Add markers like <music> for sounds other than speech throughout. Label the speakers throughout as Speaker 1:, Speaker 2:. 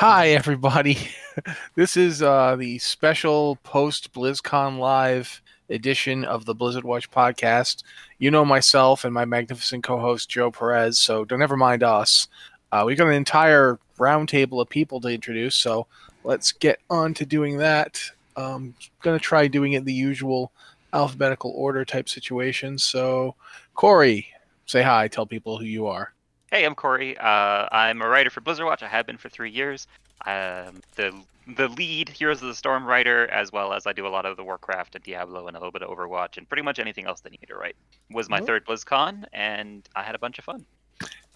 Speaker 1: Hi, everybody. <laughs> this is uh, the special post BlizzCon Live edition of the Blizzard Watch podcast. You know myself and my magnificent co host, Joe Perez, so don't ever mind us. Uh, we've got an entire roundtable of people to introduce, so let's get on to doing that. Um, going to try doing it in the usual alphabetical order type situation. So, Corey, say hi, tell people who you are.
Speaker 2: Hey, I'm Corey. Uh, I'm a writer for Blizzard Watch. I have been for three years. Um, the the lead Heroes of the Storm writer, as well as I do a lot of the Warcraft and Diablo and a little bit of Overwatch and pretty much anything else that you need to write. Was my third BlizzCon, and I had a bunch of fun.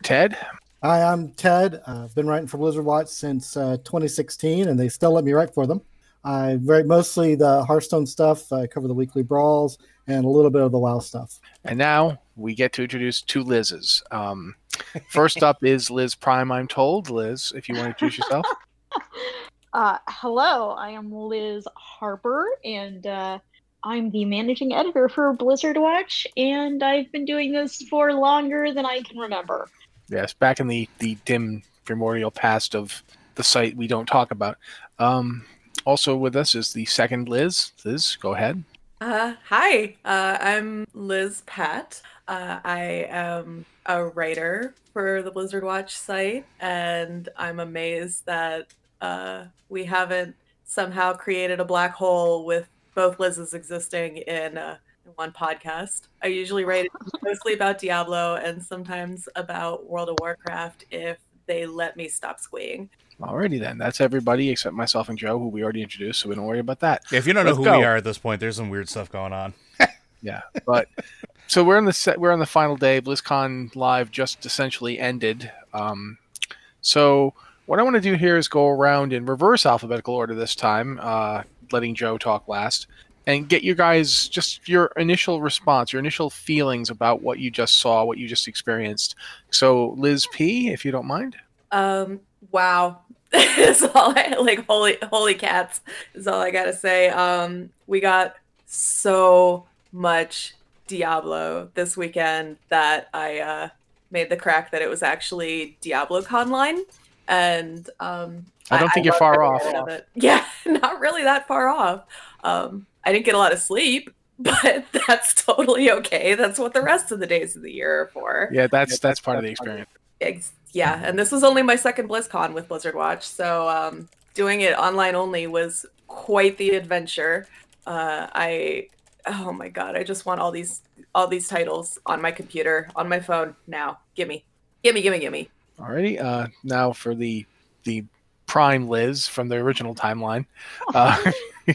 Speaker 1: Ted.
Speaker 3: Hi, I'm Ted. I've been writing for Blizzard Watch since uh, 2016, and they still let me write for them. I write mostly the Hearthstone stuff. I cover the weekly brawls and a little bit of the WoW stuff.
Speaker 1: And now we get to introduce two Lizzes. Um, first up <laughs> is Liz Prime, I'm told. Liz, if you want to introduce yourself. <laughs>
Speaker 4: Uh, hello, I am Liz Harper, and uh, I'm the managing editor for Blizzard Watch, and I've been doing this for longer than I can remember.
Speaker 1: Yes, back in the, the dim primordial past of the site we don't talk about. Um, also with us is the second Liz. Liz, go ahead.
Speaker 5: Uh, hi, uh, I'm Liz Pat. Uh, I am a writer for the Blizzard Watch site, and I'm amazed that uh, we haven't somehow created a black hole with both Liz's existing in, uh, in one podcast. I usually write <laughs> mostly about Diablo and sometimes about World of Warcraft if they let me stop squeeing.
Speaker 1: Alrighty then, that's everybody except myself and Joe, who we already introduced, so we don't worry about that.
Speaker 6: If you don't know
Speaker 1: Let's
Speaker 6: who
Speaker 1: go.
Speaker 6: we are at this point, there's some weird stuff going on. <laughs>
Speaker 1: Yeah, but so we're in the set. We're on the final day. BlizzCon Live just essentially ended. Um, so what I want to do here is go around in reverse alphabetical order this time, uh, letting Joe talk last, and get you guys just your initial response, your initial feelings about what you just saw, what you just experienced. So Liz P, if you don't mind.
Speaker 5: Um, wow. <laughs> That's all I like holy holy cats is all I gotta say. Um we got so much Diablo this weekend that I uh made the crack that it was actually Diablo Conline. And um
Speaker 1: I don't think you're far
Speaker 5: every
Speaker 1: off.
Speaker 5: of. <laughs> Yeah, not really that far off. Um I didn't get a lot of sleep, <laughs> but that's totally okay. That's what the rest of the days of the year are for.
Speaker 1: Yeah, that's that's part of the experience.
Speaker 5: Ex- yeah, and this was only my second BlizzCon with Blizzard Watch, so um, doing it online only was quite the adventure. Uh, I, oh my god, I just want all these all these titles on my computer, on my phone now. Gimme, gimme, gimme, gimme.
Speaker 1: Alrighty. Uh, now for the the prime Liz from the original timeline. <laughs> Uh, <laughs>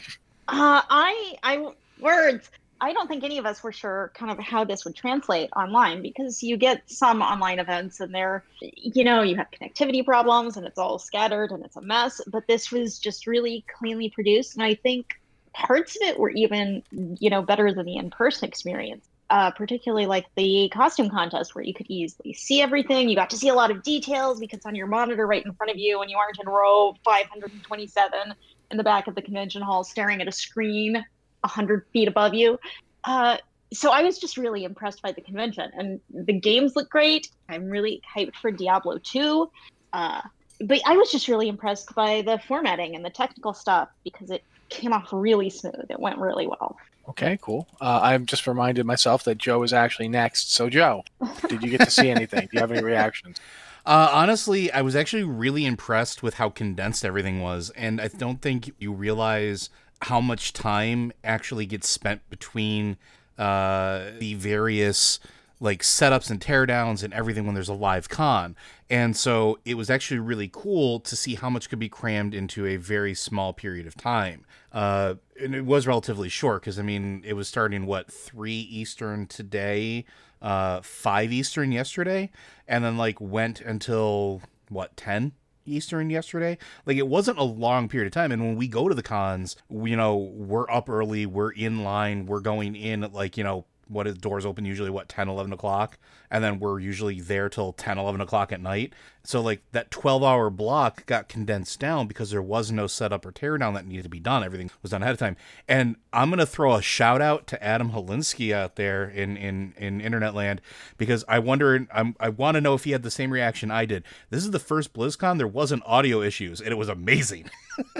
Speaker 4: Uh, I, I, words. I don't think any of us were sure kind of how this would translate online because you get some online events and they're, you know, you have connectivity problems and it's all scattered and it's a mess. But this was just really cleanly produced. And I think parts of it were even, you know, better than the in person experience. Uh, particularly like the costume contest where you could easily see everything. You got to see a lot of details because on your monitor right in front of you and you aren't in row 527 in the back of the convention hall staring at a screen 100 feet above you. Uh, so I was just really impressed by the convention, and the games look great. I'm really hyped for Diablo 2. Uh, but I was just really impressed by the formatting and the technical stuff because it came off really smooth. It went really well.
Speaker 1: okay, cool. Uh, I'm just reminded myself that Joe is actually next. So Joe, did you get to see anything? Do you have any reactions? <laughs>
Speaker 6: Uh, honestly, I was actually really impressed with how condensed everything was, and I don't think you realize how much time actually gets spent between uh, the various like setups and teardowns and everything when there's a live con. And so it was actually really cool to see how much could be crammed into a very small period of time. Uh, and it was relatively short because I mean it was starting what three Eastern today, uh, five Eastern yesterday, and then like went until what ten Eastern yesterday. Like it wasn't a long period of time. And when we go to the cons, we, you know, we're up early, we're in line, we're going in at like, you know, what is doors open usually what 10 11 o'clock? And then we're usually there till 10 11 o'clock at night. So like that 12 hour block got condensed down because there was no setup or teardown that needed to be done. Everything was done ahead of time. And i'm going to throw a shout out to adam Holisky out there in in in internet land because i wonder I'm, i want to know if he had the same reaction i did. This is the first blizzcon there wasn't audio issues and it was amazing <laughs>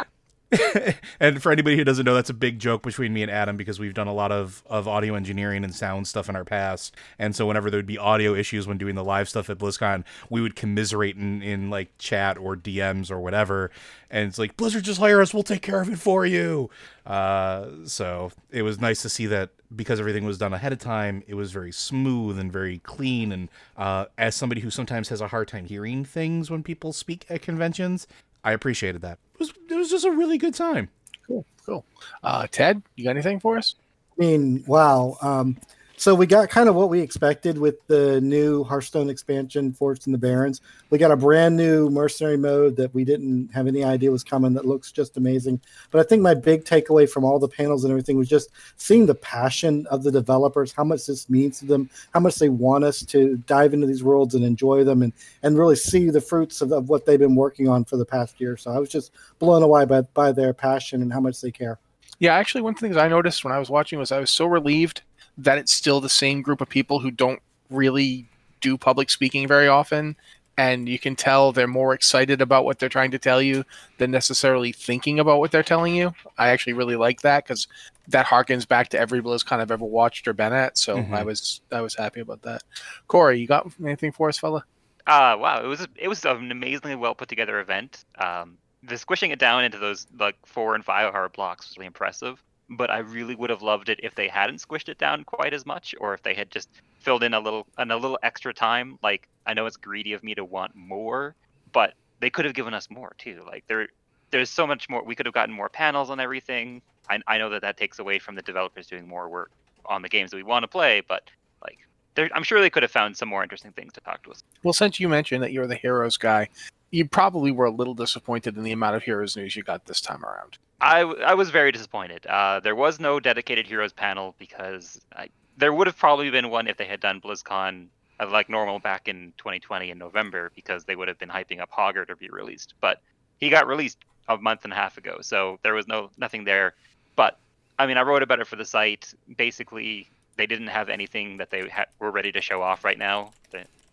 Speaker 6: <laughs> <laughs> and for anybody who doesn't know, that's a big joke between me and Adam because we've done a lot of, of audio engineering and sound stuff in our past. And so whenever there would be audio issues when doing the live stuff at BlizzCon, we would commiserate in, in like chat or DMs or whatever. And it's like, Blizzard, just hire us. We'll take care of it for you. Uh, so it was nice to see that because everything was done ahead of time, it was very smooth and very clean. And uh, as somebody who sometimes has a hard time hearing things when people speak at conventions, I appreciated that. It was it was just a really good time.
Speaker 1: Cool, cool. Uh, Ted, you got anything for us?
Speaker 3: I mean, wow. Um, so we got kind of what we expected with the new Hearthstone expansion, Forged in the Barrens. We got a brand new mercenary mode that we didn't have any idea was coming that looks just amazing. But I think my big takeaway from all the panels and everything was just seeing the passion of the developers, how much this means to them, how much they want us to dive into these worlds and enjoy them and, and really see the fruits of, of what they've been working on for the past year. So I was just blown away by, by their passion and how much they care.
Speaker 1: Yeah, actually, one of the things I noticed when I was watching was I was so relieved that it's still the same group of people who don't really do public speaking very often and you can tell they're more excited about what they're trying to tell you than necessarily thinking about what they're telling you. I actually really like that because that harkens back to every BlizzCon I've ever watched or been at. So
Speaker 6: Mhm.
Speaker 1: I was I was happy about that. Corey, you got anything for us, fella?
Speaker 2: Uh, wow, it was it was an amazingly well put together event. Um, the squishing it down into those like four and five hour blocks was really impressive. But I really would have loved it if they hadn't squished it down quite as much, or if they had just filled in a little and a little extra time. Like I know it's greedy of me to want more, but they could have given us more too. Like there, there's so much more. We could have gotten more panels on everything. I, I know that that takes away from the developers doing more work on the games that we want to play, but like I'm sure they could have found some more interesting things to talk to us.
Speaker 1: Well, since you mentioned that you're the heroes guy, you probably were a little disappointed in the amount of heroes news you got this time around.
Speaker 2: I, I was very disappointed. Uh, there was no dedicated heroes panel because I, there would have probably been one if they had done BlizzCon uh, like normal back in 2020 in November because they would have been hyping up Hogger to be released. But he got released a month and a half ago, so there was no nothing there. But I mean, I wrote about it for the site. Basically, they didn't have anything that they ha- were ready to show off right now.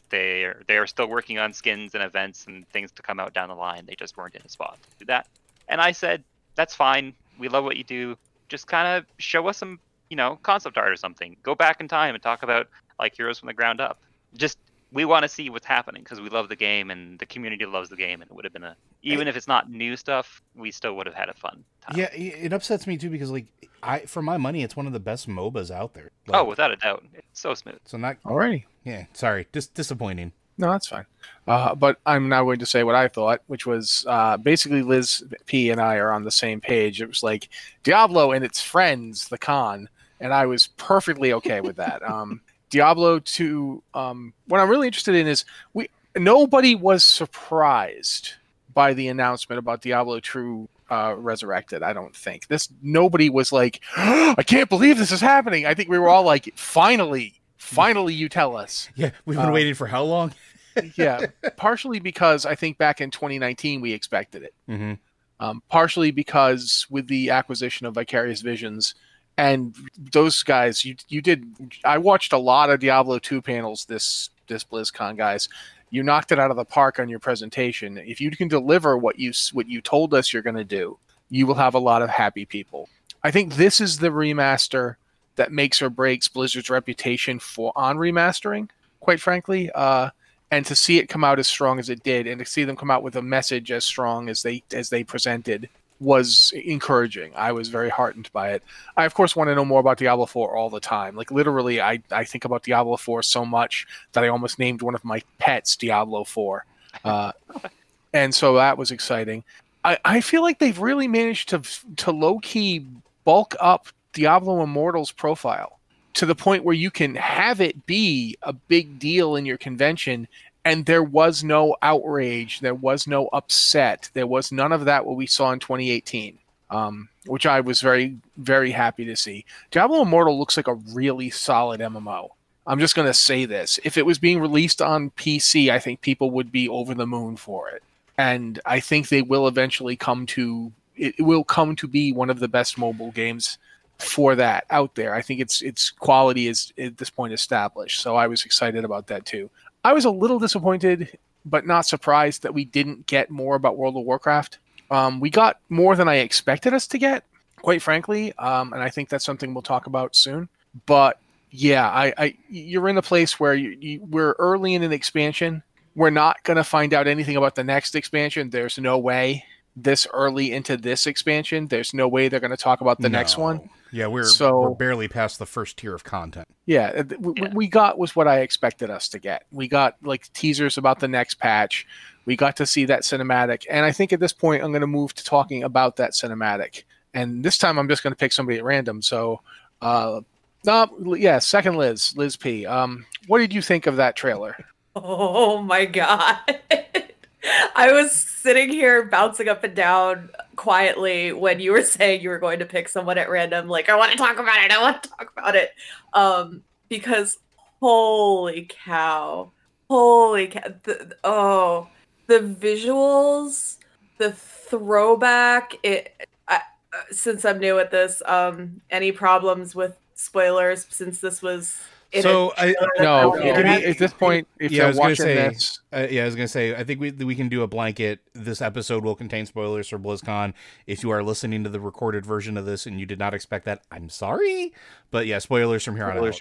Speaker 2: They are, they are still working on skins and events and things to come out down the line. They just weren't in a spot to do that. And I said, that's fine. We love what you do. Just kind of show us some, you know, concept art or something. Go back in time and talk about like heroes from the ground up. Just we want to see what's happening because we love the game and the community loves the game and it would have been a even if it's not new stuff, we still would have had a fun time.
Speaker 6: Yeah, it upsets me too because like I for my money, it's one of the best MOBAs out there.
Speaker 2: Oh, without a doubt, it's so smooth.
Speaker 6: so not
Speaker 1: already
Speaker 6: yeah. Sorry, dis- disappointing.
Speaker 1: No, that's fine. Uh, but I'm now going to say what I thought, which was uh, basically Liz P and I are on the same page. It was like Diablo and its friends, the con, and I was perfectly okay with that. Um, Diablo 2. Um, what I'm really interested in is we nobody was surprised by the announcement about Diablo 2 uh, Resurrected. I don't think this. Nobody was like, I can't believe this is happening. I think we were all like, finally, finally, you tell us
Speaker 6: Yeah, we've been
Speaker 1: Uh,
Speaker 6: waiting for how long? <laughs>
Speaker 1: yeah, partially because I think back in 2019 we expected it.
Speaker 6: Mm-hmm.
Speaker 1: Um, partially because with the acquisition of Vicarious Visions and those guys, you you did. I watched a lot of Diablo 2 panels this this BlizzCon, guys. You knocked it out of the park on your presentation. If you can deliver what you what you told us you're going to do, you will have a lot of happy people. I think this is the remaster that makes or breaks Blizzard's reputation for on remastering. Quite frankly, uh, and to see it come out as strong as it did, and to see them come out with a message as strong as they as they presented was encouraging. I was very heartened by it. I of course want to know more about Diablo 4 all the time. Like literally, I I think about Diablo 4 so much that I almost named one of my pets Diablo 4, uh, <laughs> and so that was exciting. I, I feel like they've really managed to to low key bulk up Diablo Immortal's profile to the point where you can have it be a big deal in your convention and there was no outrage there was no upset there was none of that what we saw in 2018 um, which I was very very happy to see. Diablo Immortal looks like a really solid MMO. I'm just going to say this: if it was being released on PC, I think people would be over the moon for it, and I think they will eventually come to it will come to be one of the best mobile games for that out there. I think its its quality is at this point established. So I was excited about that too. I was a little disappointed, but not surprised that we didn't get more about World of Warcraft. Um, we got more than I expected us to get, quite frankly, um, and I think that's something we'll talk about soon. But yeah, I, I you're in a place where you, you, we're early in an expansion. We're not going to find out anything about the next expansion. There's no way this early into this expansion. There's no way they're going to talk about the
Speaker 6: No.
Speaker 1: next one.
Speaker 6: Yeah, we're
Speaker 1: So-
Speaker 6: we're barely past the first tier of content.
Speaker 1: Yeah, uh,
Speaker 2: Yeah.
Speaker 1: we got was what I expected us to get. We got like teasers about the next patch. We got to see that cinematic, and I think at this point I'm going to move to talking about that cinematic. And this time I'm just going to pick somebody at random. So, uh, no, yeah, second Liz, Liz P. Um, what did you think of that trailer? <laughs>
Speaker 5: Oh my god. <laughs> <laughs> I was sitting here bouncing up and down quietly when you were <laughs> saying you were going to pick someone at random. Like, I want to talk about it. I want to talk about it. Um, because holy cow. Holy cow. The, oh, the visuals, the throwback. It, I, uh, since I'm new at this, um, any problems with spoilers since this was. In a
Speaker 6: So I
Speaker 5: trailer that
Speaker 1: No,
Speaker 5: was
Speaker 1: give me, at this point, if
Speaker 6: Yeah, I
Speaker 1: you're
Speaker 6: was gonna say-
Speaker 1: this,
Speaker 6: Uh, yeah, I was gonna say. I think we we can do a blanket. This episode will contain spoilers for BlizzCon. If you are listening to the recorded version of this and you did not expect that, I'm sorry. But yeah, spoilers from here on out.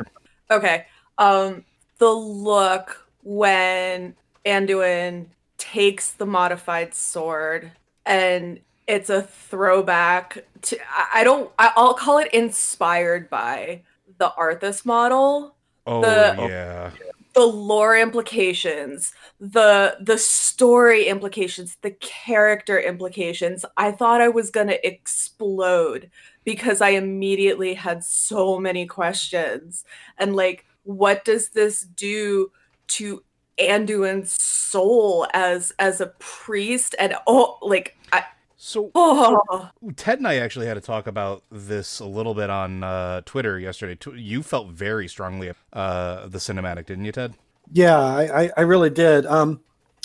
Speaker 5: Okay. Um the look when Anduin takes the modified sword and it's a throwback to I I don't I- I'll call it inspired by the Arthas model,
Speaker 6: Oh
Speaker 5: The-
Speaker 6: yeah.
Speaker 5: the lore implications, the the story implications, the character implications. I thought I was going to explode because I immediately had so many questions and like what does this do to Anduin's soul as as a priest and oh like I,
Speaker 6: So <laughs>
Speaker 5: oh
Speaker 6: Ted and I actually had to talk about this a little bit on uh, Twitter yesterday. You felt very strongly uh, the cinematic, didn't you, Ted?
Speaker 3: Yeah, I, I, I really did. Um,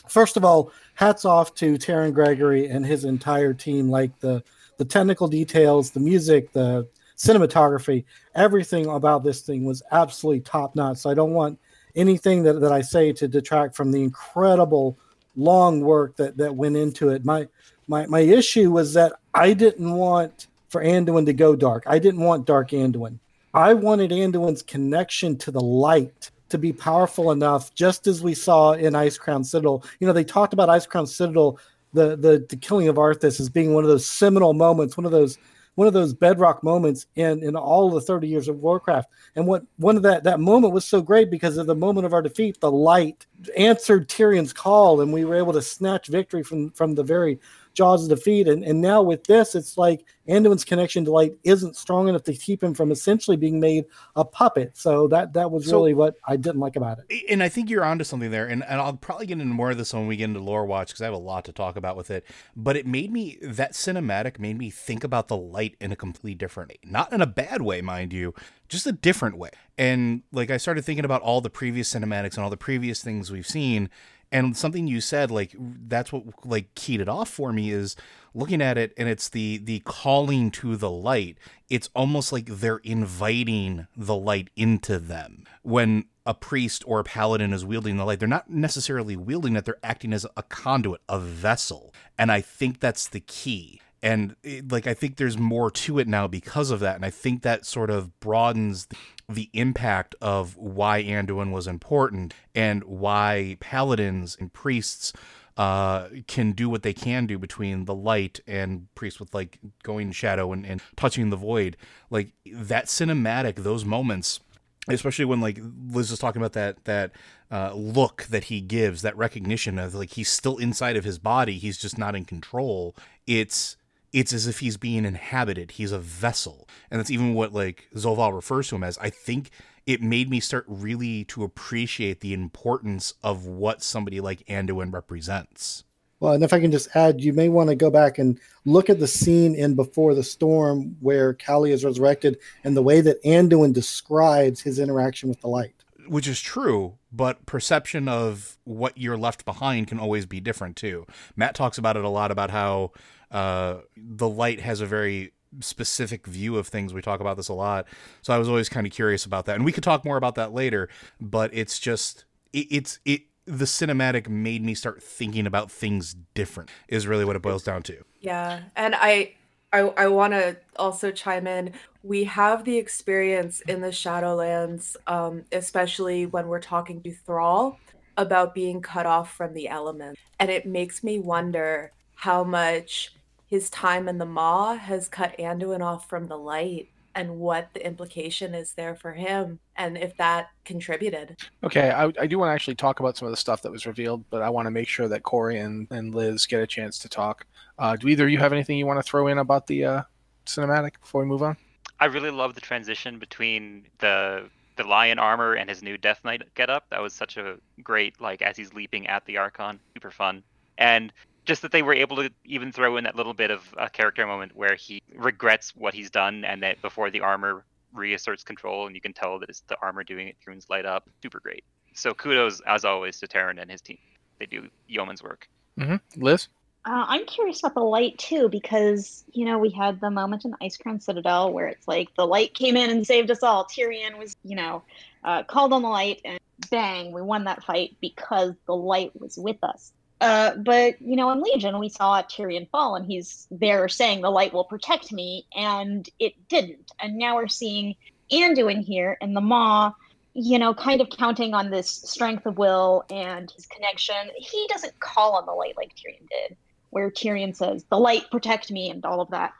Speaker 3: first of all, hats off to Terran Gregory and his entire team. Like the the technical details, the music, the cinematography, everything about this thing was absolutely top notch. So I don't want anything that, that I say to detract from the incredible long work that, that went into it. My my my issue was that I didn't want for Anduin to go dark. I didn't want dark Anduin. I wanted Anduin's connection to the light to be powerful enough, just as we saw in Icecrown Citadel. You know, they talked about Icecrown Citadel, the the, the killing of Arthas, as being one of those seminal moments, one of those one of those bedrock moments in in all the 30 years of Warcraft. And what one of that that moment was so great because of the moment of our defeat, the light answered Tirion's call, and we were able to snatch victory from from the very jaws of defeat. And and now with this, it's like Anduin's connection to light isn't strong enough to keep him from essentially being made a puppet. So that that was
Speaker 6: So-
Speaker 3: really what I didn't like about it.
Speaker 6: And I think you're onto something there, and, and I'll probably get into more of this when we get into lore watch because I have a lot to talk about with it. But it made me that cinematic made me think about the light in a completely different, way. not in a bad way, mind you, just a different way. And like I started thinking about all the previous cinematics and all the previous things we've seen, and something you said like that's what like keyed it off for me is looking at it and it's the the calling to the light. It's almost like they're inviting the light into them. When a priest or a paladin is wielding the light they're not necessarily wielding it. They're acting as a conduit a vessel. And i think that's the key and it, like i think there's more to it now because of that and i think that sort of broadens the, impact of why Anduin was important and why paladins and priests uh, can do what they can do between the light and priests with like going shadow and, and touching the void. Like that cinematic, those moments, especially when like Liz is talking about that that uh, look that he gives, that recognition of like he's still inside of his body, he's just not in control. It's it's as if he's being inhabited. He's a vessel. And that's even what like Zovaal refers to him as. I think it made me start really to appreciate the importance of what somebody like Anduin represents.
Speaker 3: Well, and if I can just add, you may want to go back and look at the scene in Before the Storm where Kali is resurrected and the way that Anduin describes his interaction with the light.
Speaker 6: Which is true, but perception of what you're left behind can always be different too. Matt talks about it a lot about how uh, the light has a very specific view of things. We talk about this a lot. So I was always kind of curious about that. And we could talk more about that later, but it's just it, it's it the cinematic made me start thinking about things different is really what it boils down to.
Speaker 5: Yeah. And I I, I want to also chime in. We have the experience in the Shadowlands, um, especially when we're talking to Thrall about being cut off from the elements. And it makes me wonder how much his time in the Maw has cut Anduin off from the light and what the implication is there for him and if that contributed.
Speaker 1: Okay, I, I do want to actually talk about some of the stuff that was revealed, but I want to make sure that Corey and, and Liz get a chance to talk. Uh, do either of you have anything you want to throw in about the uh, cinematic before we move on?
Speaker 2: I really love the transition between the the lion armor and his new Death Knight getup. That was such a great like as he's leaping at the Archon, super fun. And just that they were able to even throw in that little bit of a character moment where he regrets what he's done and that before the armor reasserts control and you can tell that it's the armor doing it runes light up super great. So kudos as always to Terran and his team. They do yeoman's work.
Speaker 1: Mm-hmm. liz?
Speaker 4: Uh, i'm curious about the light too because you know we had the moment in Icecrown Citadel where it's like the light came in and saved us all. Tirion was you know uh, called on the light and bang we won that fight because the light was with us uh, but you know, in Legion, we saw Tirion fall, and he's there saying the light will protect me, and it didn't. And now we're seeing Anduin here in the Maw, you know, kind of counting on this strength of will and his connection. He doesn't call on the light like Tirion did, where Tirion says, "The light protect me," and all of that.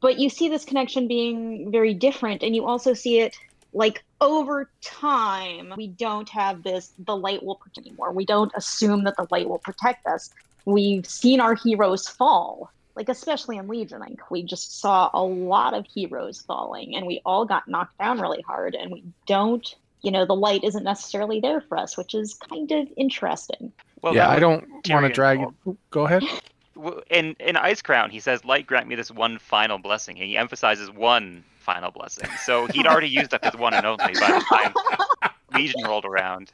Speaker 4: But you see this connection being very different, and you also see it like over time we don't have this the light will protect anymore. We don't assume that the light will protect us. We've seen our heroes fall like especially in legion. Like we just saw a lot of heroes falling and we all got knocked down really hard and we don't you know the light isn't necessarily there for us which is kind of interesting.
Speaker 1: Well yeah i don't want to drag it go ahead <laughs>
Speaker 2: in in Icecrown, he says light grant me this one final blessing and he emphasizes one final blessing. So he'd already used up his one and only by the time <laughs> Legion rolled around.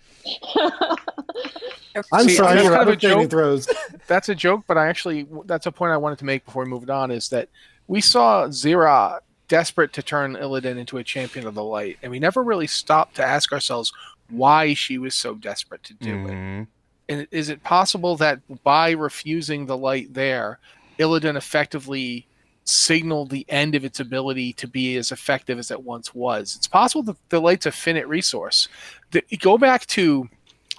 Speaker 3: I'm See, sorry, kind of a joke. throws. <laughs>
Speaker 1: That's a joke, but I actually that's a point I wanted to make before we moved on is that we saw Xe'ra desperate to turn Illidan into a champion of the light, and we never really stopped to ask ourselves why she was so desperate to do mm-hmm. it. And is it possible that by refusing the light there, Illidan effectively signaled the end of its ability to be as effective as it once was. It's possible that the light's a finite resource. The, go back to,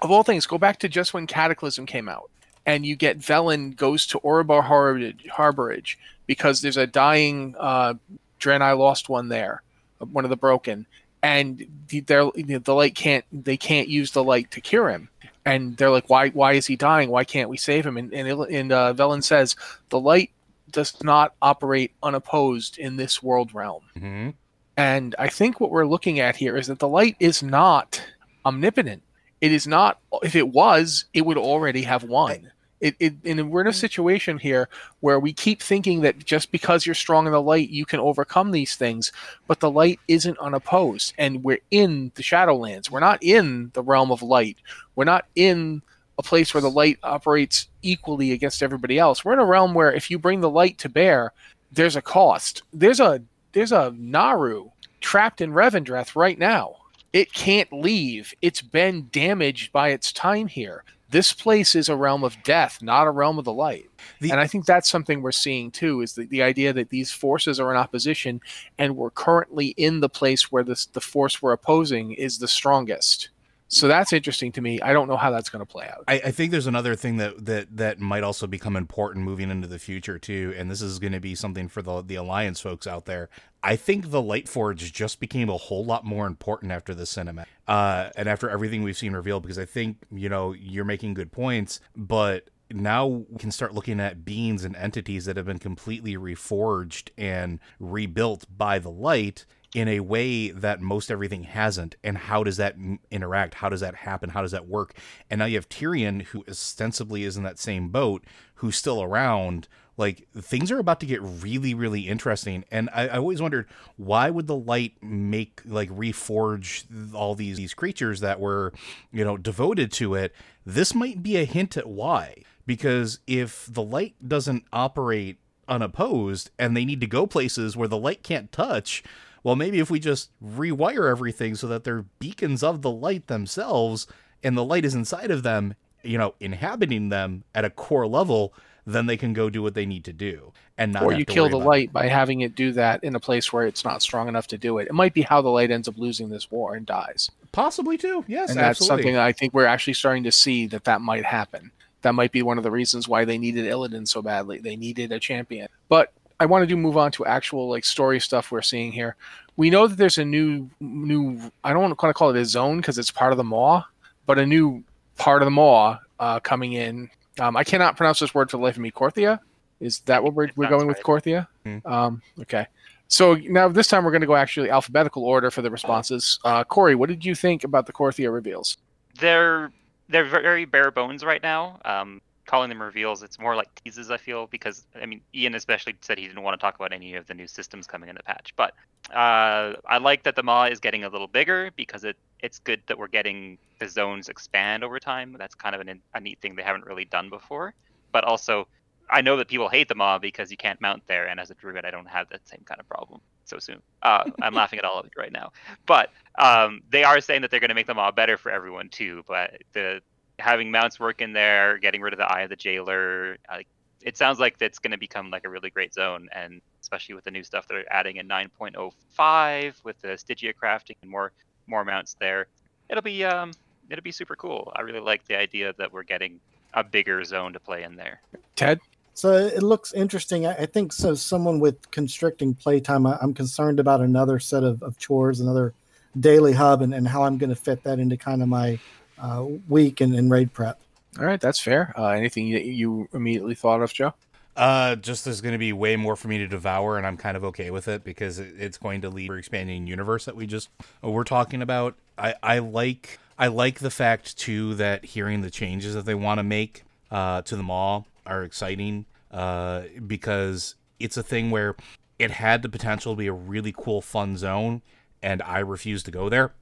Speaker 1: of all things, go back to just when Cataclysm came out, and you get Velen goes to Orebor Harborage because there's a dying uh, Draenei lost one there, one of the broken, and the, the light can't they can't use the light to cure him. And they're like, why? Why is he dying? Why can't we save him? And and, and uh, Velen says the light does not operate unopposed in this world realm. Mm-hmm. And I think what we're looking at here is that the light is not omnipotent. It is not. If it was, it would already have won. It, it, and we're in a mm. situation here where we keep thinking that just because you're strong in the light, you can overcome these things. But the light isn't unopposed, and we're in the Shadowlands. We're not in the realm of light. We're not in a place where the light operates equally against everybody else. We're in a realm where if you bring the light to bear, there's a cost. There's a there's a Naaru trapped in Revendreth right now. It can't leave. It's been damaged by its time here. This place is a realm of death, not a realm of the light. The, and I think that's something we're seeing too is the, the idea that these forces are in opposition and we're currently in the place where this, the force we're opposing is the strongest. So that's interesting to me. I don't know how that's going to play out.
Speaker 6: I, I, think there's another thing that that that might also become important moving into the future too, and this is going to be something for the the alliance folks out there. I think the Light Forge just became a whole lot more important after the cinema, uh, and after everything we've seen revealed. Because I think you know you're making good points, but now we can start looking at beings and entities that have been completely reforged and rebuilt by the light in a way that most everything hasn't. And how does that interact? How does that happen? How does that work? And now you have Tirion, who ostensibly is in that same boat, who's still around. Like things are about to get really, really interesting. And I, I always wondered why would the light make like reforge all these these creatures that were, you know, devoted to it. This might be a hint at why. Because if the light doesn't operate unopposed and they need to go places where the light can't touch, well, maybe if we just rewire everything so that they're beacons of the light themselves and the light is inside of them, you know, inhabiting them at a core level, then they can go do what they need to do and not
Speaker 1: or you kill the light by having it do that in a place where it's not strong enough to do it. It might be how the light ends up losing this war and dies.
Speaker 6: Possibly too. Yes,
Speaker 1: and that's
Speaker 6: absolutely.
Speaker 1: something I think we're actually starting to see that that might happen. That might be one of the reasons why they needed Illidan so badly. They needed a champion. But I want to do move on to actual like story stuff we're seeing here. We know that there's a new new I don't want to call it a zone because it's part of the Maw, but a new part of the Maw uh, coming in. Um, I cannot pronounce this word for the life of me. Korthia? Is that what we're, we're
Speaker 2: sounds
Speaker 1: going with
Speaker 2: right.
Speaker 1: Korthia?
Speaker 6: Hmm.
Speaker 1: Um, okay. So now this time we're going to go actually alphabetical order for the responses. Uh, Corey, what did you think about the Korthia reveals?
Speaker 2: they're they're very bare bones right now. Um, calling them reveals, it's more like teases. I feel because I mean, Ian especially said he didn't want to talk about any of the new systems coming in the patch. But uh, I like that the maw is getting a little bigger because it it's good that we're getting the zones expand over time. That's kind of an, a neat thing they haven't really done before. But also, I know that people hate the maw because you can't mount there, and as a druid, I don't have that same kind of problem so soon. Uh, <laughs> I'm laughing at all of it right now. But um, they are saying that they're going to make the maw better for everyone too. But the having mounts work in there, getting rid of the eye of the jailer, like it sounds like that's going to become like a really great zone, and especially with the new stuff they're adding in 9.05 with the Stygia crafting and more more mounts there, it'll be um it'll be super cool. I really like the idea that we're getting a bigger zone to play in there.
Speaker 1: Ted?
Speaker 3: So it looks interesting. I, I think so. Someone with constricting playtime, I, I'm concerned about another set of, of chores, another daily hub, and, and how I'm going to fit that into kind of my uh, week and, and raid prep.
Speaker 1: All right, that's fair. Uh, anything that you immediately thought of, Joe?
Speaker 6: Uh, just there's going to be way more for me to devour, and I'm kind of okay with it because it's going to lead to expanding universe that we just uh, we're talking about. I I like I like the fact too that hearing the changes that they want to make uh, to the maw are exciting uh, because it's a thing where it had the potential to be a really cool, fun zone, and I refuse to go there.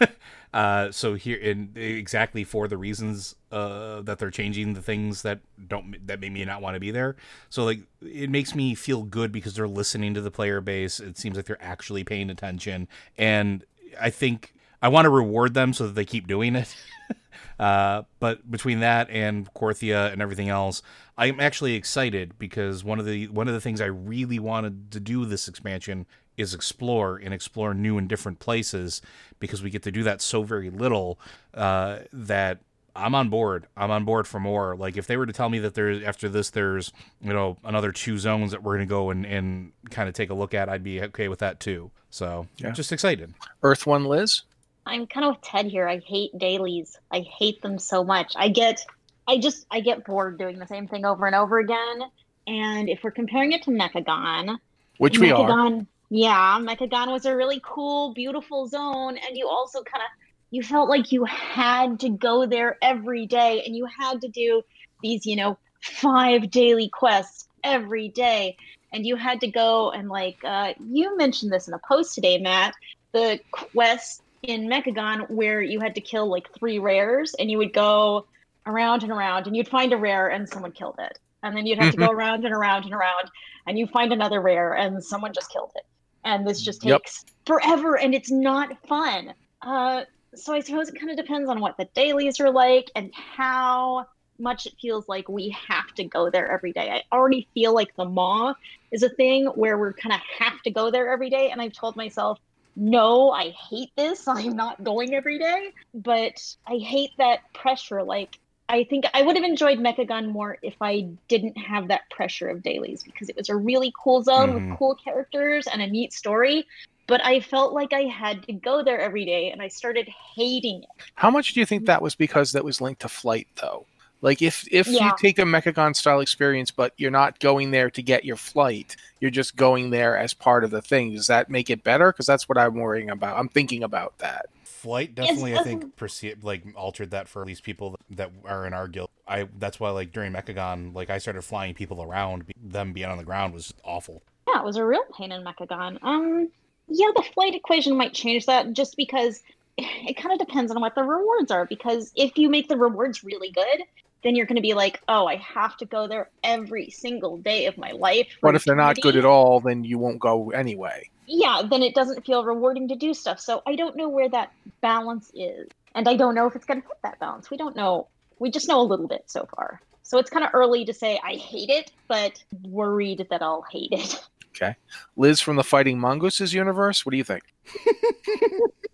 Speaker 6: <laughs> uh, so here, in exactly for the reasons uh, that they're changing the things that don't that made me not want to be there. So like, it makes me feel good because they're listening to the player base. It seems like they're actually paying attention, and I think I want to reward them so that they keep doing it. <laughs> Uh, but between that and Korthia and everything else, I'm actually excited because one of the one of the things I really wanted to do this expansion is explore and explore new and different places because we get to do that so very little uh, that I'm on board. I'm on board for more. Like if they were to tell me that there's after this there's you know another two zones that we're gonna go and, and kind of take a look at, I'd be okay with that too. So
Speaker 1: Yeah.
Speaker 6: just excited.
Speaker 1: Earth One, Liz?
Speaker 4: I'm kind of with Ted here. I hate dailies. I hate them so much. I get, I just, I get bored doing the same thing over and over again. And if we're comparing it to Mechagon,
Speaker 1: Which we are.
Speaker 4: Yeah, Mechagon was a really cool, beautiful zone, and you also kind of, you felt like you had to go there every day, and you had to do these, you know, five daily quests every day, and you had to go and like, uh, you mentioned this in a post today, Matt, the quest in Mechagon where you had to kill like three rares, and you would go around and around, and you'd find a rare, and someone killed it, and then you'd have to go around and around and around, and you find another rare, and someone just killed it, and this just
Speaker 1: Yep.
Speaker 4: takes forever, and it's not fun. Uh, so I suppose it kind of depends on what the dailies are like and how much it feels like we have to go there every day. I already feel like the maw is a thing where we're kind of have to go there every day, and I've told myself no, I hate this. <laughs> I'm not going every day. But I hate that pressure. Like, I think I would have enjoyed Mechagon more if I didn't have that pressure of dailies because it was a really cool zone
Speaker 6: Mhm.
Speaker 4: with cool characters and a neat story. But I felt like I had to go there every day and I started hating it.
Speaker 1: How much do you think that was because that was linked to flight, though? Like if if
Speaker 4: Yeah.
Speaker 1: you take a Mechagon style experience, but you're not going there to get your flight, you're just going there as part of the thing. Does that make it better? Because that's what I'm worrying about. I'm thinking about that.
Speaker 6: Flight definitely, I think, perce- like altered that for at least people that are in our guild. I that's why like during Mechagon, like I started flying people around. Them being on the ground was awful.
Speaker 4: Yeah, it was a real pain in Mechagon. Um, yeah, the flight equation might change that just because <sighs> it kind of depends on what the rewards are. Because if you make the rewards really good, then you're going to be like, oh, I have to go there every single day of my life. for
Speaker 1: But if they're not good at all, then you won't go anyway.
Speaker 4: yeah, then it doesn't feel rewarding to do stuff. So I don't know where that balance is. And I don't know if it's going to hit that balance. We don't know. We just know a little bit so far. So it's kind of early to say I hate it, but worried that I'll hate it. Okay.
Speaker 1: Liz from the Fighting Mongooses universe. What do you think? <laughs>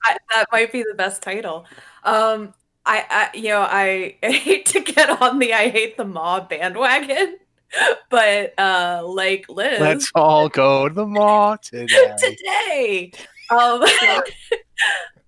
Speaker 5: I, that might be the best title. Um, I, I, you know, <laughs> I hate to get on the I hate the mob bandwagon, <laughs> but uh, like Liz,
Speaker 1: Let's all go to the mall <laughs> today.
Speaker 5: today. Um,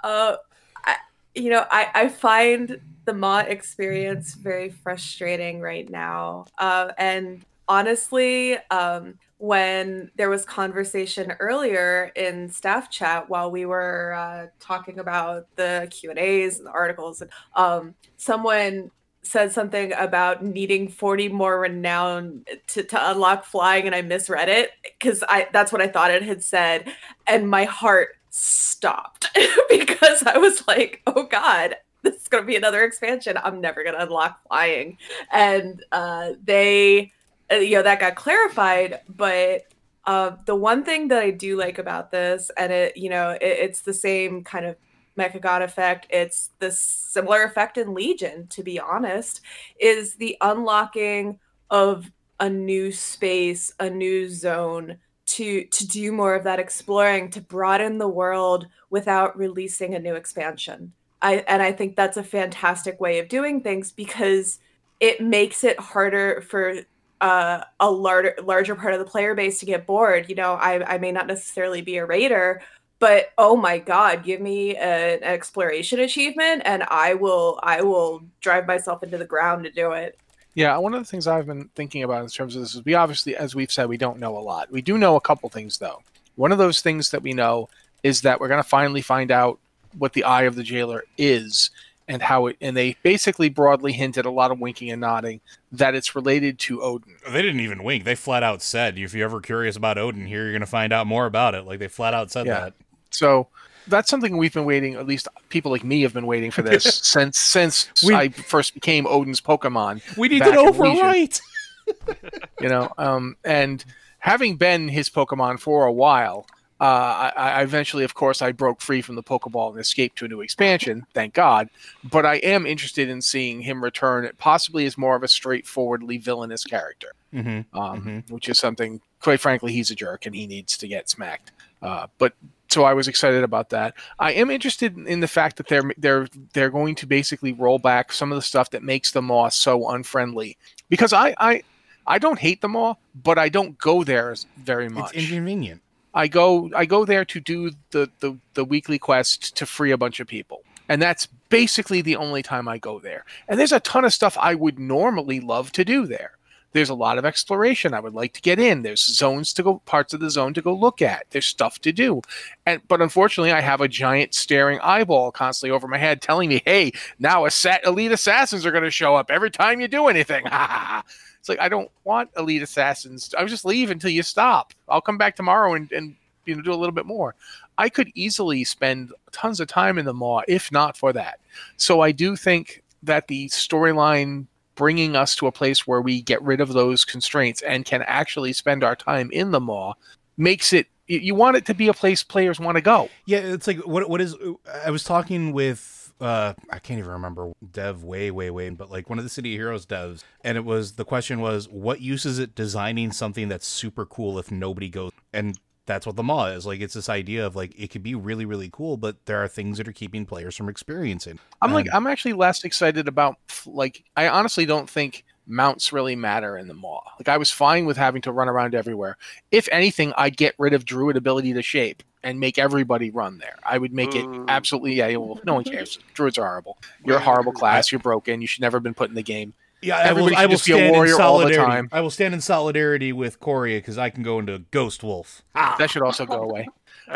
Speaker 5: uh, I, you know, I, I find the Maw experience very frustrating right now. Uh, and honestly, um, when there was conversation earlier in staff chat while we were uh, talking about the Q and A's and the articles, and um, someone said something about needing 40 more renown to, to unlock flying and i misread it because i that's what i thought it had said and my heart stopped <laughs> because i was like oh god this is going to be another expansion. I'm never going to unlock flying. And uh, they you know that got clarified but uh, the one thing that i do like about this and it you know it, it's the same kind of Mechagon effect. It's the similar effect in Legion, to be honest, is the unlocking of a new space, a new zone to to do more of that exploring, to broaden the world without releasing a new expansion. I and I think that's a fantastic way of doing things because it makes it harder for uh, a larger larger part of the player base to get bored. You know, I I may not necessarily be a raider, but oh my god give me an exploration achievement and i will i will drive myself into the ground to do it
Speaker 1: Yeah, one of the things I've been thinking about in terms of this is we obviously, as we've said, we don't know a lot. We do know a couple things, though. One of those things that we know is that we're going to finally find out what the Eye of the Jailer is and how it, and they basically broadly hinted a lot of winking and nodding that it's related to Odyn.
Speaker 6: They didn't even wink. They flat out said, "If you're ever curious about Odyn, here you're gonna find out more about it." Like they flat out said
Speaker 1: Yeah.
Speaker 6: that.
Speaker 1: So that's something we've been waiting. At least people like me have been waiting for this <laughs> since since
Speaker 6: We-
Speaker 1: I first became Odyn's Pokemon.
Speaker 6: We need to overwrite. <laughs>
Speaker 1: you know um and having been his pokemon for a while uh I, I eventually of course i broke free from the pokeball and escaped to a new expansion thank god but i am interested in seeing him return possibly as more of a straightforwardly villainous character
Speaker 6: Mm-hmm.
Speaker 1: um, which is something quite frankly he's a jerk and he needs to get smacked uh, but so I was excited about that. I am interested in the fact that they're they're they're going to basically roll back some of the stuff that makes the Maw so unfriendly. Because I I I don't hate the Maw, but I don't go there very much.
Speaker 6: It's inconvenient.
Speaker 1: I go I go there to do the, the the weekly quest to free a bunch of people. And that's basically the only time I go there. And there's a ton of stuff I would normally love to do there. There's a lot of exploration I would like to get in. There's zones to go parts of the zone to go look at. There's stuff to do. And but unfortunately I have a giant staring eyeball constantly over my head telling me, "Hey, now assa- elite assassins are going to show up every time you do anything." <laughs> it's like I don't want elite assassins. I will just leave until you stop. I'll come back tomorrow and, and you know do a little bit more. I could easily spend tons of time in the maw if not for that. So I do think that the storyline bringing us to a place where we get rid of those constraints and can actually spend our time in the maw makes it you- you want it to be a place players want to go.
Speaker 6: Yeah, it's like what what is I was talking with uh I can't even remember dev way way way but like one of the City of Heroes devs and it was the question was what use is it designing something that's super cool if nobody goes and that's what the maw is like it's this idea of like it could be really really cool but there are things that are keeping players from experiencing
Speaker 1: I'm like I'm actually less excited about like I honestly don't think mounts really matter in the maw. Like I was fine with having to run around everywhere. If anything, I'd get rid of druid ability to shape and make everybody run there. I would make it
Speaker 2: Ooh.
Speaker 1: absolutely yeah. Well, no one cares. Druids are horrible. You're a horrible class. You're broken. You should never have been put in the game.
Speaker 6: Yeah, I will,
Speaker 1: Everybody
Speaker 6: I will
Speaker 1: just be a
Speaker 6: stand in
Speaker 1: warrior all the
Speaker 6: solidarity.
Speaker 1: time.
Speaker 6: I will stand in solidarity with Coria because I can go into Ghost Wolf. Ah.
Speaker 1: That should also go away.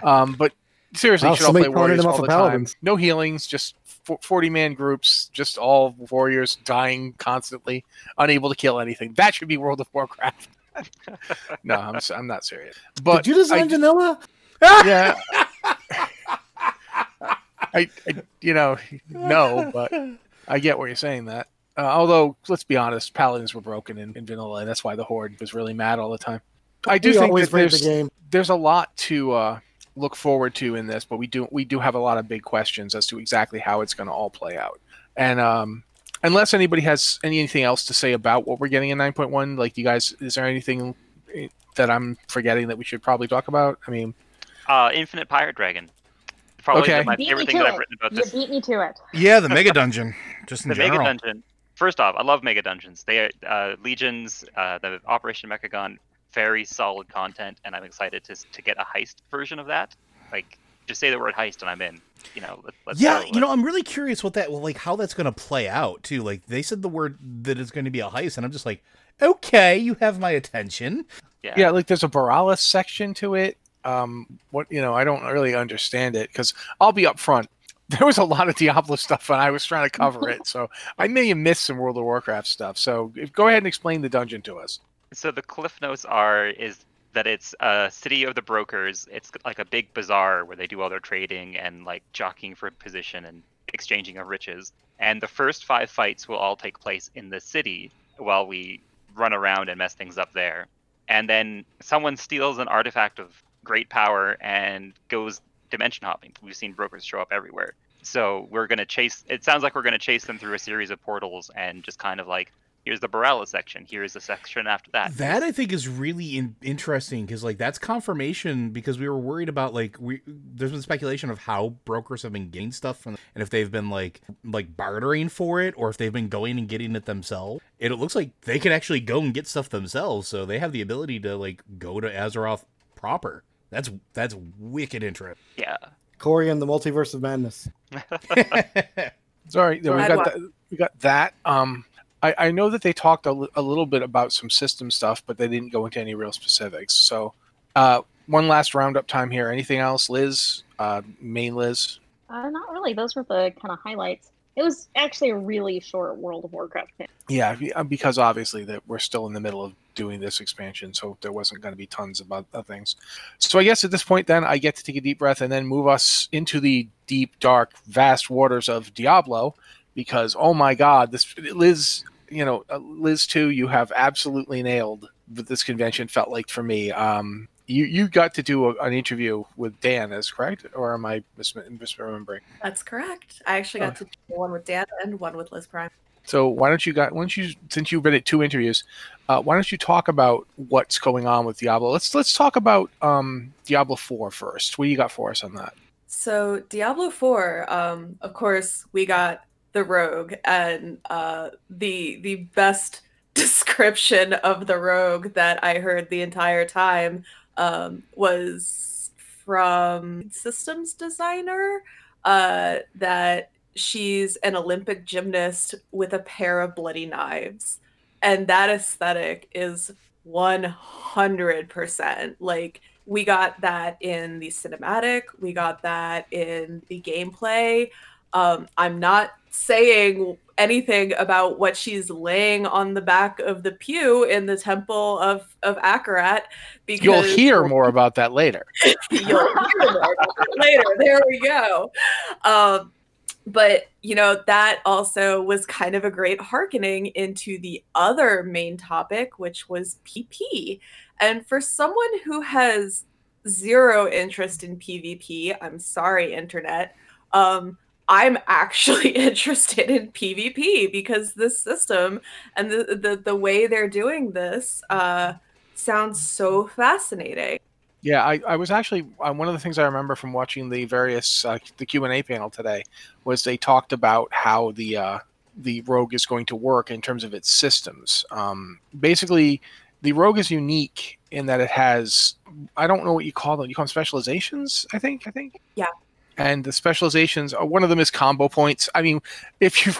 Speaker 1: Um, but seriously,
Speaker 3: Wow,
Speaker 1: you should all play warriors all the
Speaker 3: of
Speaker 1: time. No healings, just forty man groups, just all warriors dying constantly, unable to kill anything. That should be World of Warcraft. <laughs> no, I'm s- I'm not serious. But
Speaker 3: Did you design
Speaker 1: I-
Speaker 3: vanilla?
Speaker 1: Yeah. <laughs> I, I, you know, no, but I get where you're saying that. Uh, although, let's be honest, paladins were broken in, in vanilla, and that's why the horde was really mad all the time. I do
Speaker 3: we
Speaker 1: think that
Speaker 3: the
Speaker 1: there's
Speaker 3: game.
Speaker 1: there's a lot to uh, look forward to in this, but we do we do have a lot of big questions as to exactly how it's going to all play out. And um, unless anybody has anything else to say about what we're getting in 9.1, like you guys, is there anything eh, that I'm forgetting that we should probably talk about? I mean,
Speaker 2: Uh, Infinite Pirate Dragon. Probably
Speaker 1: Okay.
Speaker 2: my
Speaker 4: Beat
Speaker 2: favorite thing that I've written about
Speaker 4: You
Speaker 2: this.
Speaker 4: beat me to it. <laughs>
Speaker 6: Yeah, the Mega Dungeon, just in
Speaker 2: the
Speaker 6: general.
Speaker 2: Mega Dungeon. First off, I love Mega Dungeons. They are uh, Legions, uh, the Operation Mechagon, very solid content, and I'm excited to to get a heist version of that. Like, just say the word heist, and I'm in. You know, let, let's
Speaker 6: yeah, you know, I'm really curious what that, well, like, how that's going to play out too. Like, they said the word that it's going to be a heist, and I'm just like, okay, you have my attention.
Speaker 2: yeah.
Speaker 1: yeah, like there's a Borealis section to it. Um, what you know, I don't really understand it because I'll be up front. <laughs> There was a lot of Diablo stuff, and I was trying to cover it, so I may have missed some World of Warcraft stuff. So go ahead and explain the dungeon to us.
Speaker 2: So the cliff notes are is that it's a city of the brokers. It's like a big bazaar where they do all their trading and like jockeying for position and exchanging of riches. And the first five fights will all take place in the city while we run around and mess things up there. And then someone steals an artifact of great power and goes dimension hopping. We've seen brokers show up everywhere. So we're gonna chase. It sounds like we're gonna chase them through a series of portals and just kind of like here's the Borella section. Here's the section after that.
Speaker 6: That I think is really in- interesting because like that's confirmation because we were worried about like we there's been speculation of how brokers have been getting stuff from and if they've been like like bartering for it or if they've been going and getting it themselves. And it looks like they can actually go and get stuff themselves, so they have the ability to like go to Azeroth proper. That's that's wicked interesting.
Speaker 2: Yeah.
Speaker 3: Corey and the Multiverse of Madness. <laughs> <laughs>
Speaker 1: Sorry, we got that, we got that. Um, I, I know that they talked a, a little bit about some system stuff, but they didn't go into any real specifics. So, uh, one last roundup time here. Anything else, Liz? Uh, main Liz.
Speaker 4: Uh, not really. Those were the kind of highlights. It was actually a really short World of Warcraft thing.
Speaker 1: Yeah, uh, because obviously that we're still in the middle of doing this expansion, so there wasn't going to be tons of other things. So I guess at this point, then I get to take a deep breath and then move us into the deep, dark, vast waters of Diablo, because oh my God, this Liz, you know, uh, Liz too, you have absolutely nailed what this convention felt like for me. Um, you you got to do a, an interview with Dan, is correct, or am I mis- misremembering?
Speaker 5: That's correct. I actually got to do one with Dan and one with Liz Prime.
Speaker 1: So why don't you got once you since you've been at two interviews, uh, why don't you talk about what's going on with Diablo? Let's let's talk about um, Diablo 4 first. What do you got for us on that?
Speaker 5: So Diablo 4, um, of course, we got the rogue and uh, the the best <laughs> description of the rogue that I heard the entire time um, was from systems designer uh, that she's an Olympic gymnast with a pair of bloody knives. And that aesthetic is 100% like we got that in the cinematic we got that in the gameplay um, i'm not saying anything about what she's laying on the back of the pew in the temple of of akarat because
Speaker 1: You'll hear more about that later. <laughs>
Speaker 5: You'll hear more about that later. There we go. Um, but you know that also was kind of a great hearkening into the other main topic, which was PP. And for someone who has zero interest in PvP, I'm sorry, internet. Um, I'm actually <laughs> interested in PvP because this system and the the, the way they're doing this uh, sounds so fascinating.
Speaker 1: Yeah, I, I was actually uh, one of the things I remember from watching the various uh, the Q and A panel today was they talked about how the uh, the Rogue is going to work in terms of its systems. Um, basically, the Rogue is unique in that it has I don't know what you call them. You call them specializations. I think. I think.
Speaker 5: Yeah.
Speaker 1: And the specializations, uh, one of them is combo points. I mean, if you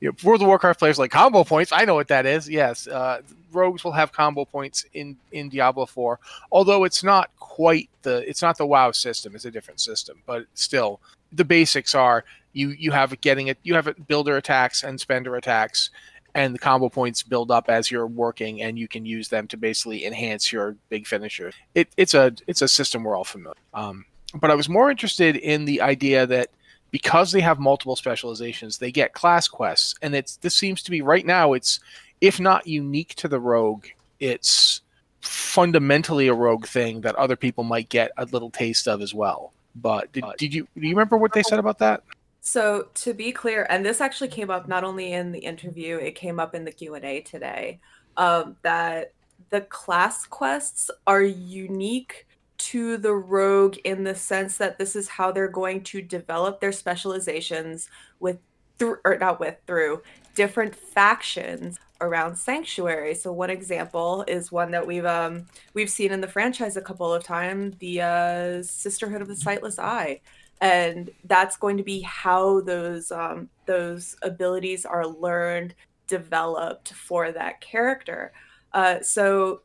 Speaker 1: you know, World of Warcraft players like combo points. I know what that is. Yes, uh, rogues will have combo points in in Diablo 4, although it's not quite the it's not the WoW system. It's a different system, but still the basics are you you have getting it you have it builder attacks and spender attacks and the combo points build up as you're working and you can use them to basically enhance your big finisher it, it's a it's a system we're all familiar um, but i was more interested in the idea that because they have multiple specializations they get class quests and it's this seems to be right now it's if not unique to the rogue it's fundamentally a rogue thing that other people might get a little taste of as well but did, did you do you remember what they said about that
Speaker 5: So to be clear, and this actually came up not only in the interview, it came up in the Q and A today. Um, that the class quests are unique to the rogue in the sense that this is how they're going to develop their specializations with through or not with through different factions around sanctuary so one example is one that we've um we've seen in the franchise a couple of times the uh sisterhood of the sightless eye. And that's going to be how those um, those abilities are learned developed for that character. Uh, so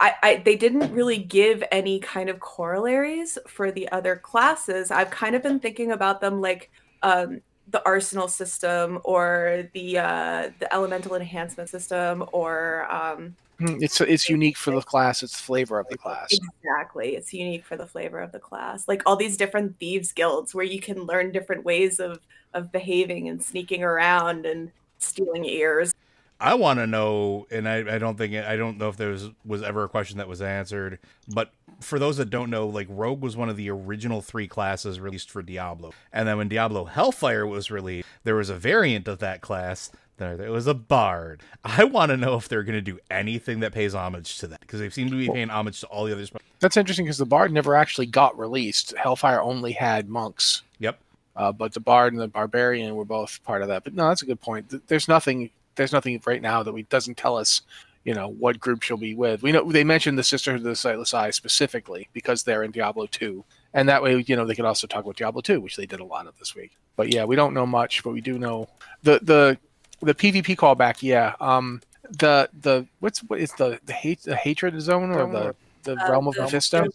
Speaker 5: I, I- they didn't really give any kind of corollaries for the other classes i've kind of been thinking about them like um, the arsenal system or the uh, the elemental enhancement system or um,
Speaker 1: Hmm, It's it's unique for the class. It's the flavor of the class.
Speaker 5: Exactly. It's unique for the flavor of the class. Like all these different thieves guilds where you can learn different ways of of behaving and sneaking around and stealing ears.
Speaker 6: I want to know, and I, I don't think I don't know if there was was ever a question that was answered. But for those that don't know, like Rogue was one of the original three classes released for Diablo, and then when Diablo Hellfire was released, there was a variant of that class. There, it was a bard. I want to know if they're going to do anything that pays homage to that because they seem to be paying homage to all the others.
Speaker 1: That's interesting because the Bard never actually got released. Hellfire only had monks,
Speaker 6: yep.
Speaker 1: uh, but the Bard and the Barbarian were both part of that. But no, that's a good point. There's nothing. There's nothing right now that we doesn't tell us, you know, what group she'll be with. We know they mentioned the Sisterhood of the Sightless Eye specifically because they're in Diablo 2, and that way, you know, they could also talk about Diablo 2, which they did a lot of this week. But yeah, we don't know much, but we do know the the the PvP callback. Yeah, um, the the what's what is the the hate the hatred zone or the the
Speaker 5: Uh,
Speaker 1: realm of Mephisto?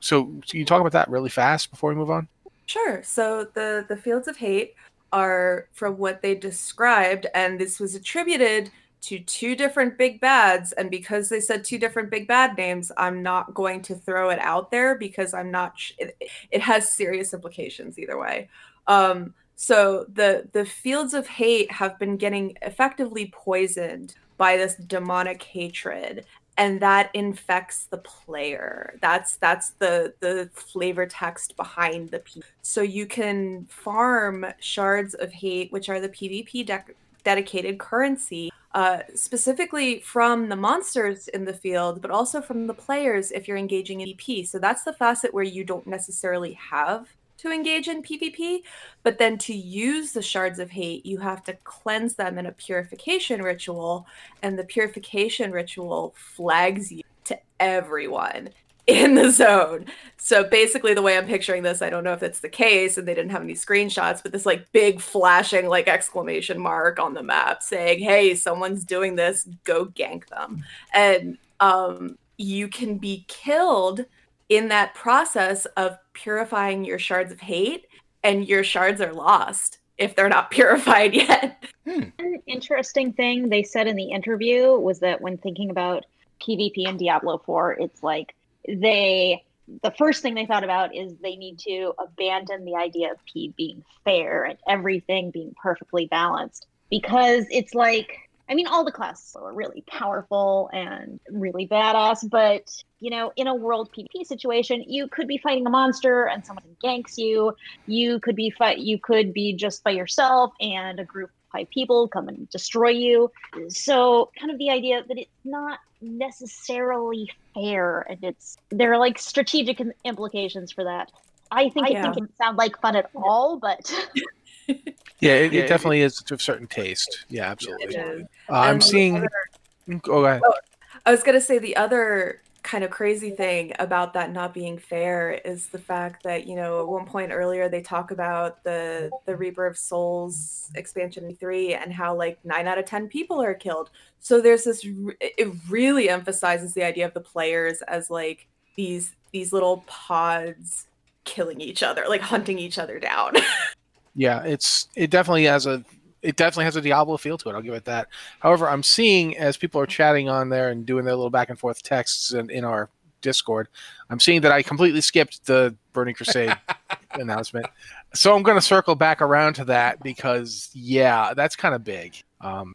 Speaker 1: So, so you talk about that really fast before we move on.
Speaker 5: Sure. So the the fields of hate are from what they described, and this was attributed to two different big bads. And because they said two different big bad names, I'm not going to throw it out there because I'm not. Sh- it, it has serious implications either way. Um, so the the fields of hate have been getting effectively poisoned by this demonic hatred and that infects the player that's that's the the flavor text behind the P. so you can farm shards of hate which are the pvp dedicated currency uh, specifically from the monsters in the field but also from the players if you're engaging in ep so that's the facet where you don't necessarily have to engage in pvp but then to use the shards of hate you have to cleanse them in a purification ritual and the purification ritual flags you to everyone in the zone. So basically the way I'm picturing this, I don't know if it's the case and they didn't have any screenshots, but this like big flashing like exclamation mark on the map saying, "Hey, someone's doing this, go gank them." And um you can be killed in that process of purifying your shards of hate and your shards are lost if they're not <laughs> purified yet. Hmm.
Speaker 4: One interesting thing they said in the interview was that when thinking about PvP in Diablo 4, it's like they the first thing they thought about is they need to abandon the idea of P being fair and everything being perfectly balanced because it's like I mean all the classes are really powerful and really badass, but you know, in a world PvP situation, you could be fighting a monster and someone ganks you. You could be fight you could be just by yourself and a group of five people come and destroy you. So kind of the idea that it's not necessarily fair and it's there are like strategic implications for that. I think
Speaker 5: Yeah.
Speaker 4: it didn't sound like fun at all, but <laughs> <laughs>
Speaker 1: Yeah, it,
Speaker 2: Yeah,
Speaker 1: it definitely is to a certain taste. Yeah, absolutely. Uh, I'm seeing.
Speaker 5: other-
Speaker 1: Go ahead.
Speaker 5: I was gonna say the other kind of crazy thing about that not being fair is the fact that you know at one point earlier they talk about the the Reaper of Souls expansion three and how like nine out of ten people are killed. So there's this. It really emphasizes the idea of the players as like these these little pods killing each other, like hunting each other down. <laughs>
Speaker 1: yeah, it's it definitely has a it definitely has a Diablo feel to it. I'll give it that. However, I'm seeing as people are chatting on there and doing their little back and forth texts in, in our Discord, I'm seeing that I completely skipped the Burning Crusade <laughs> announcement. So I'm going to circle back around to that because yeah, that's kind of big. Um,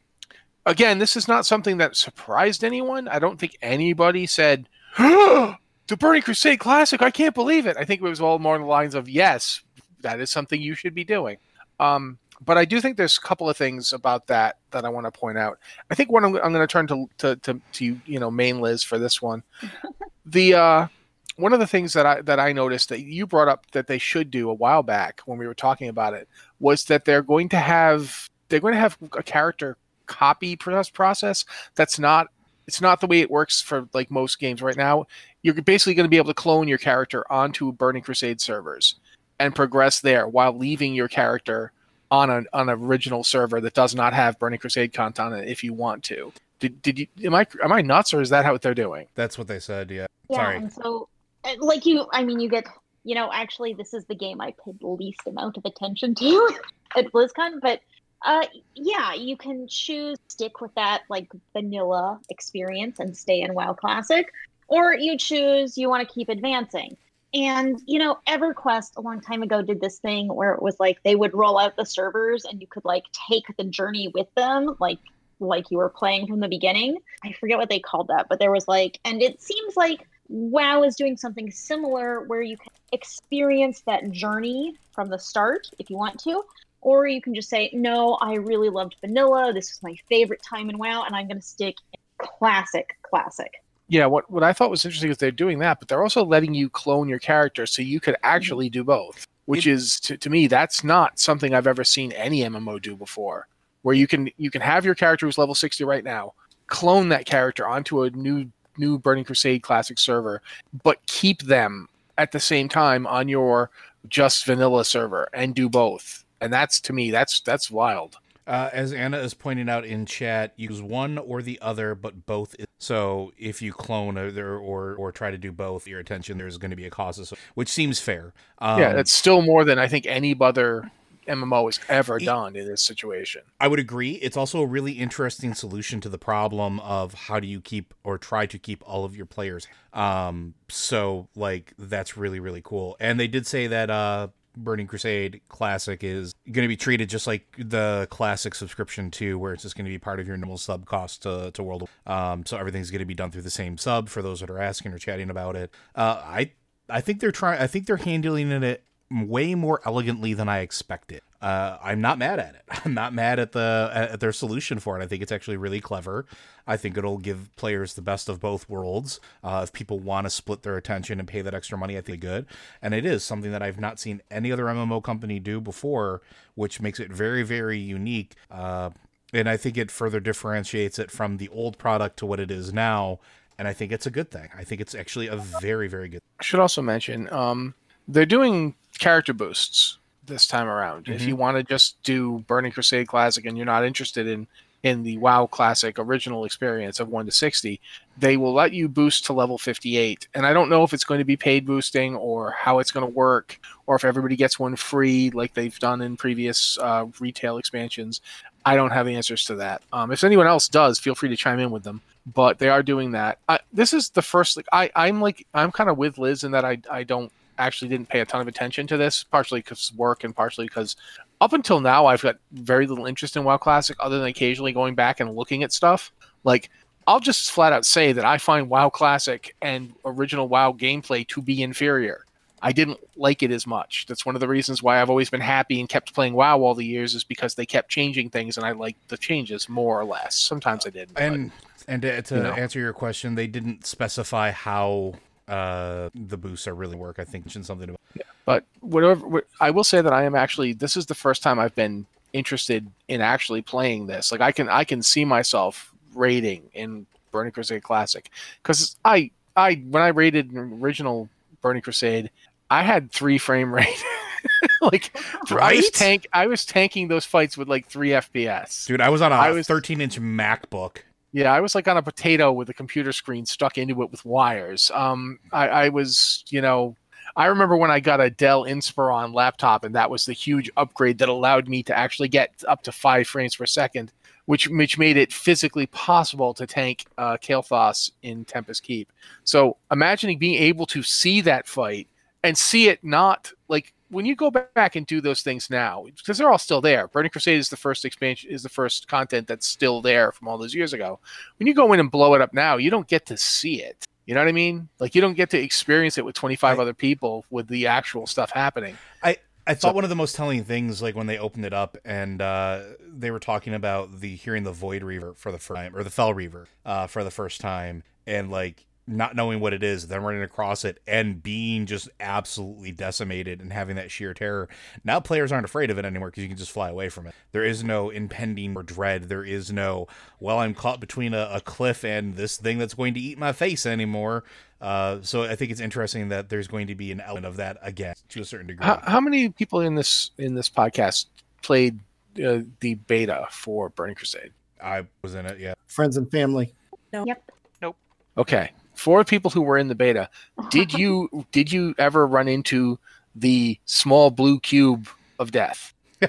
Speaker 1: again, this is not something that surprised anyone. I don't think anybody said. <gasps> the Burning Crusade Classic, I can't believe it. I think it was all more on the lines of yes, that is something you should be doing. Um, but I do think there's a couple of things about that that I want to point out. I think one I'm, I'm going to turn to, to to to you know main Liz for this one. <laughs> the uh, one of the things that I that I noticed that you brought up that they should do a while back when we were talking about it was that they're going to have they're going to have a character copy process that's not it's not the way it works for like most games right now. You're basically going to be able to clone your character onto Burning Crusade servers and progress there while leaving your character on an on an original server that does not have Burning Crusade content on it if you want to. Did, did you am I am I nuts or is that how they're doing?
Speaker 6: That's what they said. Yeah.
Speaker 4: Yeah.
Speaker 6: Sorry.
Speaker 4: And so, uh, like you, I mean, you get you know, actually, this is the game I paid the least amount of attention to <laughs> at BlizzCon, but uh, yeah, you can choose stick with that like vanilla experience and stay in WoW Classic, or you choose you want to keep advancing. And you know, EverQuest a long time ago did this thing where it was like they would roll out the servers and you could like take the journey with them, like like you were playing from the beginning. I forget what they called that, but there was like and it seems like WoW is doing something similar where you can experience that journey from the start if you want to. Or you can just say, No, I really loved vanilla. This was my favorite time in WoW, and I'm gonna stick classic, classic
Speaker 1: yeah, what what I thought was interesting is they're doing that, but they're also letting you clone your character so you could actually do both. Which it, is to, to me, that's not something I've ever seen any MMO do before. Where you can you can have your character who's level sixty right now, clone that character onto a new new Burning Crusade classic server, but keep them at the same time on your just vanilla server and do both. And that's to me, that's that's wild.
Speaker 6: Uh, as Anna is pointing out in chat, use one or the other, but both. Is- so if you clone or, or or try to do both, your attention there's going to be a cost, which seems fair.
Speaker 1: Um, yeah, it's still more than I think any other MMO has ever done in this situation.
Speaker 6: I would agree. It's also a really interesting solution to the problem of how do you keep or try to keep all of your players. Um, so like that's really really cool. And they did say that uh Burning Crusade Classic is going to be treated just like the classic subscription too, where it's just going to be part of your normal sub cost to, to World. Um, so everything's going to be done through the same sub for those that are asking or chatting about it. Uh, I I think they're trying. I think they're handling it way more elegantly than I expected. Uh, I'm not mad at it. <laughs> I'm not mad at the at their solution for it. I think it's actually really clever. I think it'll give players the best of both worlds. Uh, if people want to split their attention and pay that extra money, I think good. And it is something that I've not seen any other MMO company do before, which makes it very very unique. Uh, and I think it further differentiates it from the old product to what it is now. And I think it's a good thing. I think it's actually a very very good.
Speaker 1: I should also mention um, they're doing character boosts this time around. Mm-hmm. If you want to just do Burning Crusade Classic and you're not interested in in the WoW Classic original experience of 1 to 60, they will let you boost to level 58. And I don't know if it's going to be paid boosting or how it's going to work or if everybody gets one free like they've done in previous uh, retail expansions. I don't have the answers to that. Um, if anyone else does, feel free to chime in with them. But they are doing that. I, this is the first. Like, I, I'm like I'm kind of with Liz in that I, I don't actually didn't pay a ton of attention to this, partially because work and partially because up until now I've got very little interest in WoW Classic other than occasionally going back and looking at stuff. Like I'll just flat out say that I find WoW Classic and original WoW gameplay to be inferior. I didn't like it as much. That's one of the reasons why I've always been happy and kept playing WoW all the years is because they kept changing things and I liked the changes more or less. Sometimes I didn't.
Speaker 6: And but, and to, to you know. answer your question, they didn't specify how uh, the boosts are really work. I think mentioned something about.
Speaker 1: Yeah, but whatever. What, I will say that I am actually. This is the first time I've been interested in actually playing this. Like I can I can see myself rating in Burning Crusade Classic because I I when I rated original Burning Crusade, I had three frame rate. <laughs> like I was
Speaker 6: Right?
Speaker 1: tank I was tanking those fights with like three FPS.
Speaker 6: Dude, I was on a
Speaker 1: was-
Speaker 6: 13 inch MacBook.
Speaker 1: Yeah, I was like on a potato with a computer screen stuck into it with wires. Um, I, I was, you know, I remember when I got a Dell Inspiron laptop, and that was the huge upgrade that allowed me to actually get up to five frames per second, which which made it physically possible to tank uh, Kael'thas in Tempest Keep. So imagining being able to see that fight and see it not like when you go back and do those things now because they're all still there burning crusade is the first expansion is the first content that's still there from all those years ago. When you go in and blow it up now you don't get to see it. You know what i mean? Like you don't get to experience it with 25
Speaker 6: I-
Speaker 1: other people with the actual stuff happening.
Speaker 6: I thought
Speaker 1: So-
Speaker 6: one of the most telling things, like when they opened it up and uh, they were talking about the hearing the Void Reaver for the first time, or the Fel Reaver uh, for the first time, and like not knowing what it is, then running across it and being just absolutely decimated and having that sheer terror. Now players aren't afraid of it anymore because you can just fly away from it. There is no impending or dread. There is no, well, I'm caught between a, a cliff and this thing that's going to eat my face anymore. Uh, so I think it's interesting that there's going to be an element of that again to a certain degree.
Speaker 1: how, how many people in this in this podcast played uh, the beta for burning crusade
Speaker 6: I was in it, yeah.
Speaker 3: Friends and family. No. Yep. Nope.
Speaker 1: Okay for people who were in the beta did <laughs> you did you ever run into the small blue cube of death <laughs>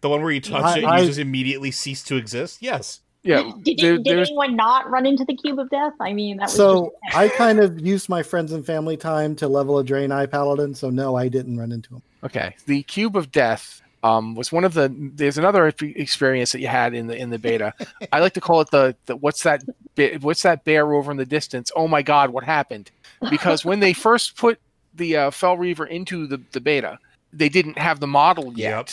Speaker 6: the one where you touch
Speaker 3: I-
Speaker 6: it,
Speaker 3: I-
Speaker 6: you just immediately cease to exist. Yes.
Speaker 1: yeah
Speaker 4: Did,
Speaker 1: there-
Speaker 4: did anyone not run into the cube of death? I mean, that was
Speaker 3: So
Speaker 4: just, <laughs>
Speaker 3: I kind of used my friends and family time to level a Draenei Paladin. So no, I didn't run into him.
Speaker 1: Okay, the cube of death um, was one of the. There's another experience that you had in the in the beta. <laughs> I like to call it the, the what's that what's that bear over in the distance? Oh my God, what happened? Because when they <laughs> first put the uh, Fel Reaver into the the beta, they didn't have the model yet.
Speaker 6: Yep.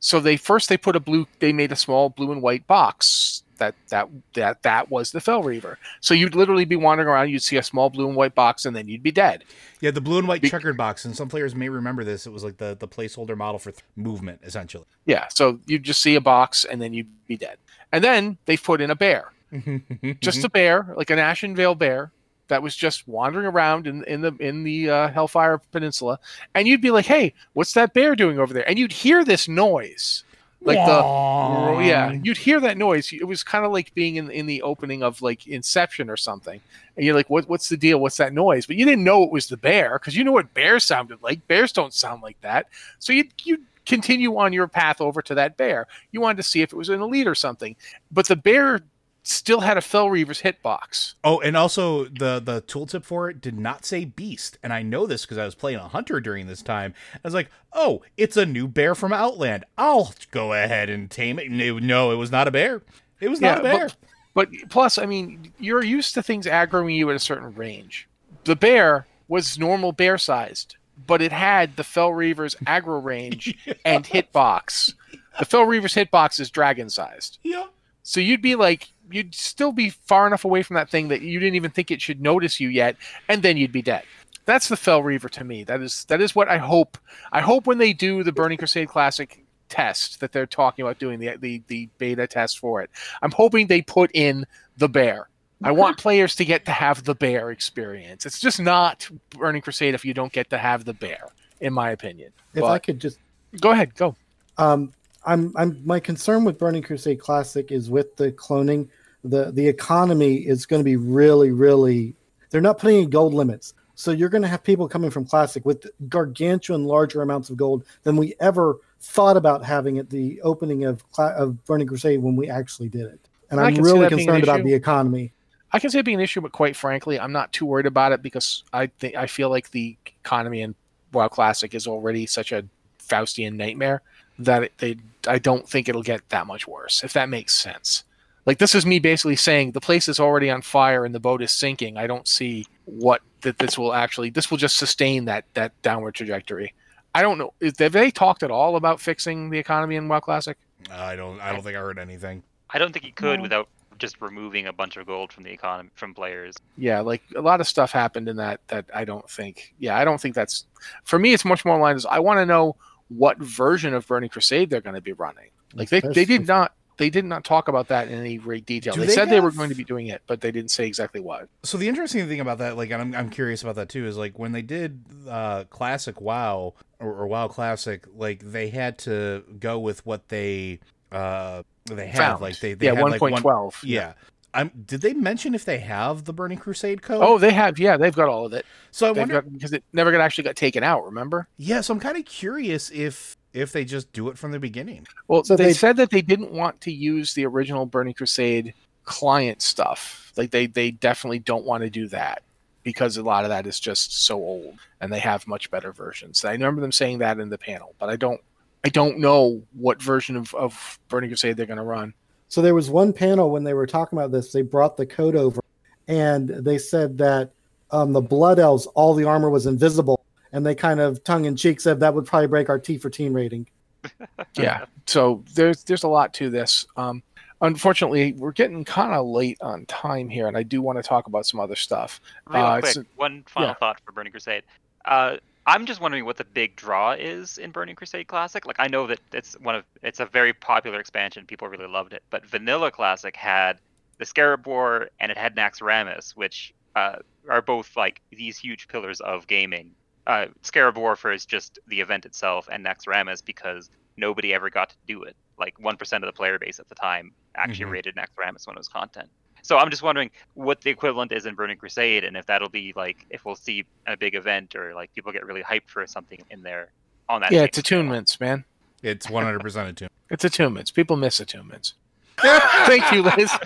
Speaker 1: So they first they put a blue. They made a small blue and white box. That that that that was the Fel Reaver. So you'd literally be wandering around. You'd see a small blue and white box, and then you'd be dead.
Speaker 6: Yeah, the blue and white
Speaker 1: Be-
Speaker 6: checkered box, and some players may remember this. It was like the, the placeholder model for th- movement, essentially.
Speaker 1: Yeah, so you'd just see a box and then you'd be dead. And then they put in a bear, <laughs> just a bear, like an Ashenvale bear that was just wandering around in, in the in the uh, Hellfire Peninsula, and you'd be like, "Hey, what's that bear doing over there?" And you'd hear this noise, like the yeah, you'd hear that noise. It was kind of like being in in the opening of like Inception or something, and you're like, "What? What's the deal? What's that noise?" But you didn't know it was the bear because you know what bears sounded like. Bears don't sound like that. So you you continue on your path over to that bear. You wanted to see if it was an elite or something, but the bear still had a Fel Reaver's hitbox.
Speaker 6: Oh, and also the the tooltip for it did not say beast, and I know this because I was playing a hunter during this time. I was like, "Oh, it's a new bear from Outland. I'll go ahead and tame it." No, it was not a bear. It was not a
Speaker 1: Yeah, but-
Speaker 6: bear.
Speaker 1: But plus, I mean, you're used to things aggroing you at a certain range. The bear was normal bear sized, but it had the Fel Reaver's aggro <laughs> range and hitbox. The Fel Reaver's hitbox is dragon sized.
Speaker 6: yeah.
Speaker 1: So you'd be like, you'd still be far enough away from that thing that you didn't even think it should notice you yet, and then you'd be dead. That's the Fel Reaver to me. That is that is what I hope. I hope when they do the Burning Crusade Classic test that they're talking about doing the the, the beta test for it. I'm hoping they put in the bear. I want <laughs> players to get to have the bear experience. It's just not Burning Crusade if you don't get to have the bear, in my opinion.
Speaker 3: If
Speaker 1: But-
Speaker 3: I could just
Speaker 1: Go ahead, go.
Speaker 3: Um, I'm, I'm, my concern with Burning Crusade Classic is with the cloning. The The economy is going to be really, really. They're not putting any gold limits, so you're going to have people coming from Classic with gargantuan larger amounts of gold than we ever thought about having at the opening of of Burning Crusade when we actually did it. And I'm really
Speaker 1: that being an
Speaker 3: concerned about the economy.
Speaker 1: I can see it being an issue, but quite frankly, I'm not too worried about it because I think I feel like the economy in WoW Classic is already such a Faustian nightmare that it, they I don't think it'll get that much worse. If that makes sense. Like this is me basically saying the place is already on fire and the boat is sinking. I don't see what that this will actually this will just sustain that that downward trajectory. I don't know. Is- Have they talked at all about fixing the economy in WoW Classic?
Speaker 6: I don't. I don't think I heard anything.
Speaker 2: I don't think he could
Speaker 4: No.
Speaker 2: without just removing a bunch of gold from the economy from players.
Speaker 1: yeah like a lot of stuff happened in that that i don't think yeah i don't think that's for me it's much more aligned as i want to know what version of burning crusade they're going to be running like they, they did not they did not talk about that in any great detail. They,
Speaker 6: they
Speaker 1: said they were going to be doing it, but they didn't say exactly what.
Speaker 6: So the interesting thing about that, like, and I'm I'm curious about that too, is like when they did uh classic WoW or, or WoW Classic, like they had to go with what they uh they had,
Speaker 1: Found.
Speaker 6: like they, they
Speaker 1: yeah,
Speaker 6: had
Speaker 1: one
Speaker 6: like
Speaker 1: point
Speaker 6: one,
Speaker 1: twelve.
Speaker 6: yeah. I'm, did they mention if they have the Burning Crusade code?
Speaker 1: Oh, they have. Yeah, they've got all of it.
Speaker 6: so I
Speaker 1: They've
Speaker 6: wonder.
Speaker 1: got because it never got actually got taken out. Remember?
Speaker 6: Yeah, so I'm kind of curious if if they just do it from the beginning.
Speaker 1: Well,
Speaker 3: So
Speaker 1: they,
Speaker 3: they-
Speaker 1: said that they didn't want to use the original Burning Crusade client stuff. Like they they definitely don't want to do that because a lot of that is just so old, and they have much better versions. I remember them saying that in the panel, but I don't I don't know what version of, of Burning Crusade they're going to run.
Speaker 3: So there was one panel when they were talking about this. They brought the code over, and they said that um, the Blood Elves, all the armor was invisible, and they kind of tongue in cheek said that would probably break our T for team rating. <laughs>
Speaker 1: yeah so there's there's a lot to this um unfortunately we're getting kind of late on time here and i do want to talk about some other stuff
Speaker 2: Real
Speaker 1: Uh,
Speaker 2: quick,
Speaker 1: it's-
Speaker 2: one final
Speaker 1: yeah.
Speaker 2: thought for Burning Crusade. Uh, I'm just wondering what the big draw is in Burning Crusade Classic. Like, I know that it's one of it's a very popular expansion. People really loved it, but Vanilla Classic had the Scarab War and it had Naxxramas, which uh, are both like these huge pillars of gaming. Uh, Scarab Warfare is just the event itself, and Naxxramas because nobody ever got to do it. Like one percent of the player base at the time actually
Speaker 6: Mhm.
Speaker 2: rated Naxxramas when it was content. So I'm just wondering what the equivalent is in Burning Crusade, and if that'll be like if we'll see a big event or like people get really hyped for something in there on that.
Speaker 1: yeah
Speaker 2: same
Speaker 1: it's
Speaker 2: scale.
Speaker 1: attunements man
Speaker 6: It's 100% attuned. <laughs>
Speaker 1: it's attunements people miss attunements <laughs> thank you liz <laughs>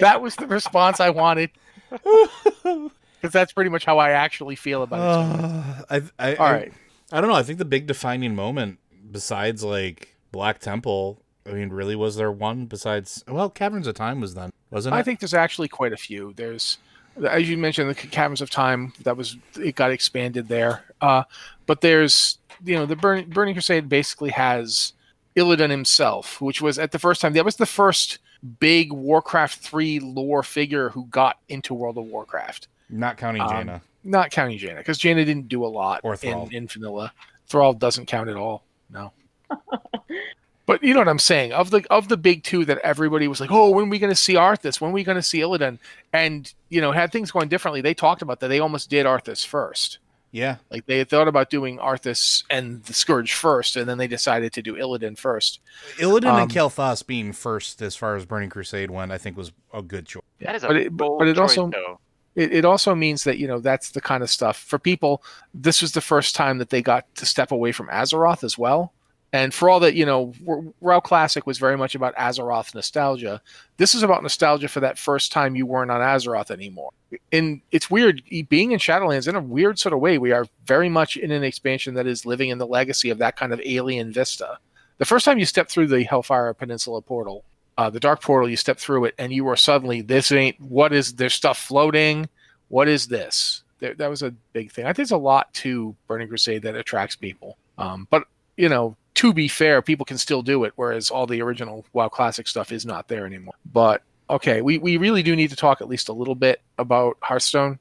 Speaker 1: that was the response i wanted because that's pretty much how i actually feel about it
Speaker 6: Uh, I, I,
Speaker 1: all
Speaker 6: I-
Speaker 1: right
Speaker 6: I don't know. I think the big defining moment, besides like Black Temple, I mean, really was there one besides? Well, Caverns of Time was then, wasn't it?
Speaker 1: I think there's actually quite a few. There's, as you mentioned, the Caverns of Time that was it got expanded there. Uh, but there's, you know, the Burning, Burning Crusade basically has Illidan himself, which was at the first time that was the first big Warcraft three lore figure who got into World of Warcraft.
Speaker 6: Not counting
Speaker 1: Um,
Speaker 6: Jaina.
Speaker 1: Not counting Jaina, because Jaina didn't do a lot
Speaker 6: Or
Speaker 1: in,
Speaker 6: Thrall.
Speaker 1: in vanilla. Thrall doesn't count at all. No. <laughs> But you know what I'm saying? Of the of the big two that everybody was like, "Oh, when are we going to see Arthas? When are we going to see Illidan?" And you know, had things going differently, they talked about that. They almost did Arthas first.
Speaker 6: Yeah,
Speaker 1: Like they had thought about doing Arthas and the Scourge first, and then they decided to do Illidan first.
Speaker 6: Illidan
Speaker 1: Um,
Speaker 6: and Kael'thas being first as far as Burning Crusade went, I think was a good choice.
Speaker 2: That is a
Speaker 1: But it- but-
Speaker 2: bold
Speaker 1: but it
Speaker 2: choice,
Speaker 1: also-
Speaker 2: though.
Speaker 1: It, it also means that you know that's the kind of stuff for people. This was the first time that they got to step away from Azeroth as well. And for all that you know, WoW Classic was very much about Azeroth nostalgia. This is about nostalgia for that first time you weren't on Azeroth anymore. And it's weird being in Shadowlands in a weird sort of way. We are very much in an expansion that is living in the legacy of that kind of alien vista. The first time you step through the Hellfire Peninsula portal, uh, the Dark Portal, you step through it, and you are suddenly this ain't what is there's stuff floating. What is this? There, that was a big thing. I think there's a lot to Burning Crusade that attracts people. Um, but you know, to be fair, people can still do it, whereas all the original WoW Classic stuff is not there anymore. But okay, we, we really do need to talk at least a little bit about Hearthstone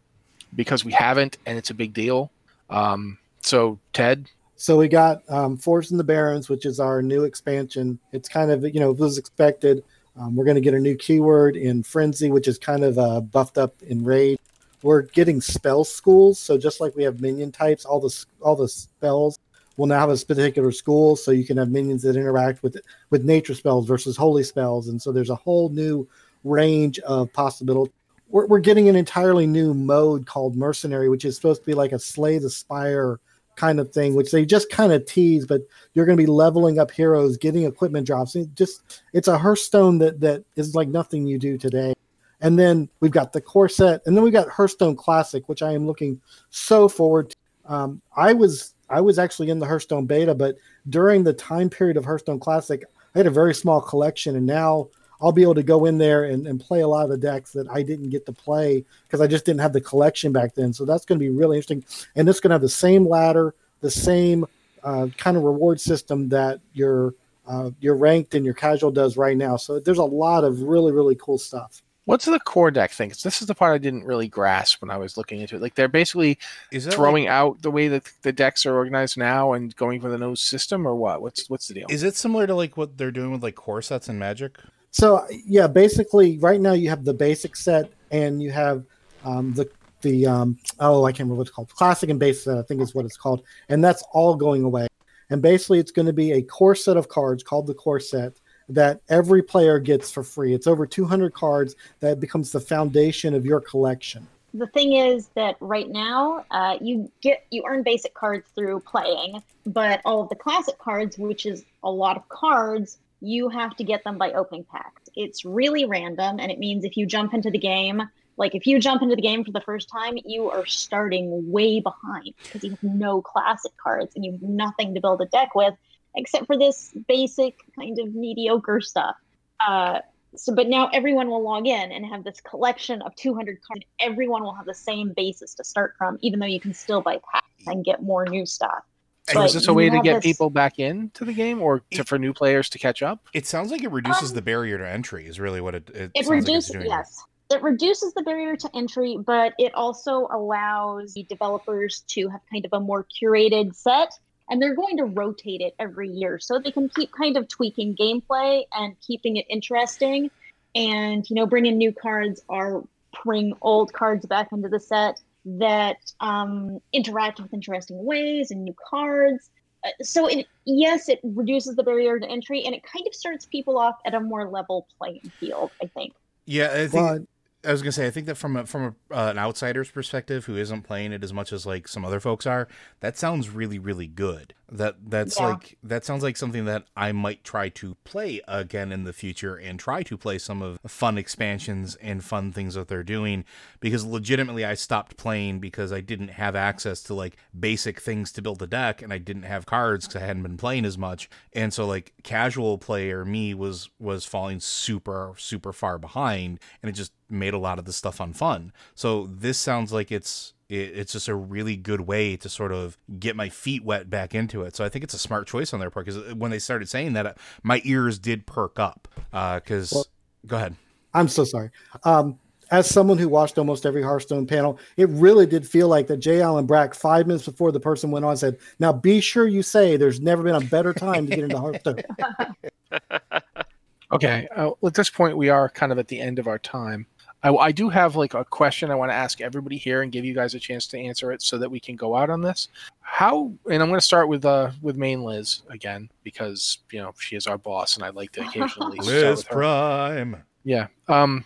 Speaker 1: because we haven't, and it's a big deal. Um, so Ted,
Speaker 3: So we got um, Forged in the Barrens, which is our new expansion. It's kind of you know it was expected. Um, we're going to get a new keyword in Frenzy, which is kind of uh, buffed up in Raid. We're getting spell schools, so just like we have minion types, all the all the spells will now have a particular school, so you can have minions that interact with with nature spells versus holy spells, and so there's a whole new range of possibility. We're, we're getting an entirely new mode called Mercenary, which is supposed to be like a Slay the Spire kind of thing, which they just kind of tease, but you're going to be leveling up heroes, getting equipment drops. It just it's a Hearthstone that that is like nothing you do today. And then we've got the core set, and then we've got Hearthstone Classic, which I am looking so forward to. Um, I was I was actually in the Hearthstone beta, but during the time period of Hearthstone Classic, I had a very small collection, and now I'll be able to go in there and, and play a lot of the decks that I didn't get to play because I just didn't have the collection back then. So that's going to be really interesting. And it's going to have the same ladder, the same uh, kind of reward system that your uh, your ranked and your casual does right now. So there's a lot of really really cool stuff.
Speaker 1: What's the core deck thing? 'Cause this is the part I didn't really grasp when I was looking into it. Like they're basically
Speaker 6: Is
Speaker 1: throwing
Speaker 6: like-
Speaker 1: out the way that the decks are organized now and going for the nose system, or what? What's what's the deal?
Speaker 6: Is it similar to like what they're doing with like core sets in Magic?
Speaker 3: So yeah, basically, right now you have the basic set, and you have um, the the um, oh, I can't remember what it's called, classic and basic set, I think is what it's called, and that's all going away. And basically, it's going to be a core set of cards called the core set that every player gets for free. It's over 200 cards that becomes the foundation of your collection.
Speaker 4: the thing is that right now uh, you get you earn basic cards through playing but all of the classic cards which is a lot of cards you have to get them by opening packs. It's really random and it means if you jump into the game like if you jump into the game for the first time you are starting way behind because you have no classic cards and you have nothing to build a deck with except for this basic kind of mediocre stuff. Uh, so but now everyone will log in and have this collection of 200 cards. Everyone will have the same basis to start from even though you can still buy packs and get more new stuff
Speaker 1: So is this a way to get
Speaker 4: this-
Speaker 1: people back into the game, or to, for new players to catch up?
Speaker 6: It sounds like it reduces
Speaker 4: Um,
Speaker 6: the barrier to entry. Is really what it. It,
Speaker 4: it
Speaker 6: sounds like it's
Speaker 4: reduces
Speaker 6: doing.
Speaker 4: yes it reduces the barrier to entry but it also allows the developers to have kind of a more curated set and they're going to rotate it every year so they can keep kind of tweaking gameplay and keeping it interesting and you know bringing new cards or bring old cards back into the set that um, interact with interesting ways and new cards Uh, so it yes it reduces the barrier to entry and it kind of starts people off at a more level playing field i think
Speaker 6: Yeah, I think
Speaker 3: Well,
Speaker 6: I was gonna say I think that from a, from a, uh, an outsider's perspective who isn't playing it as much as like some other folks are, that sounds really really good. That that's
Speaker 4: Yeah.
Speaker 6: like that sounds like something that I might try to play again in the future and try to play some of fun expansions and fun things that they're doing. Because legitimately I stopped playing because I didn't have access to like basic things to build a deck and I didn't have cards because I hadn't been playing as much. And so like casual player me was was falling super super far behind and it just made a lot of the stuff unfun. So this sounds like it's it, it's just a really good way to sort of get my feet wet back into it so i think it's a smart choice on their part because when they started saying that uh, my ears did perk up because
Speaker 3: Well-
Speaker 6: go ahead
Speaker 3: I'm so sorry. Um, as someone who watched almost every Hearthstone panel, it really did feel like that J. Allen Brack, five minutes before the person went on, said, Now be sure you say there's never been a better time to get into Hearthstone. <laughs>
Speaker 1: Okay, uh, at this point, we are kind of at the end of our time. I, I do have like a question I want to ask everybody here and give you guys a chance to answer it so that we can go out on this. How? And I'm going to start with uh with main Liz again because you know she is our boss and I'd like to occasionally <laughs> start
Speaker 6: liz prime
Speaker 1: Yeah. Um,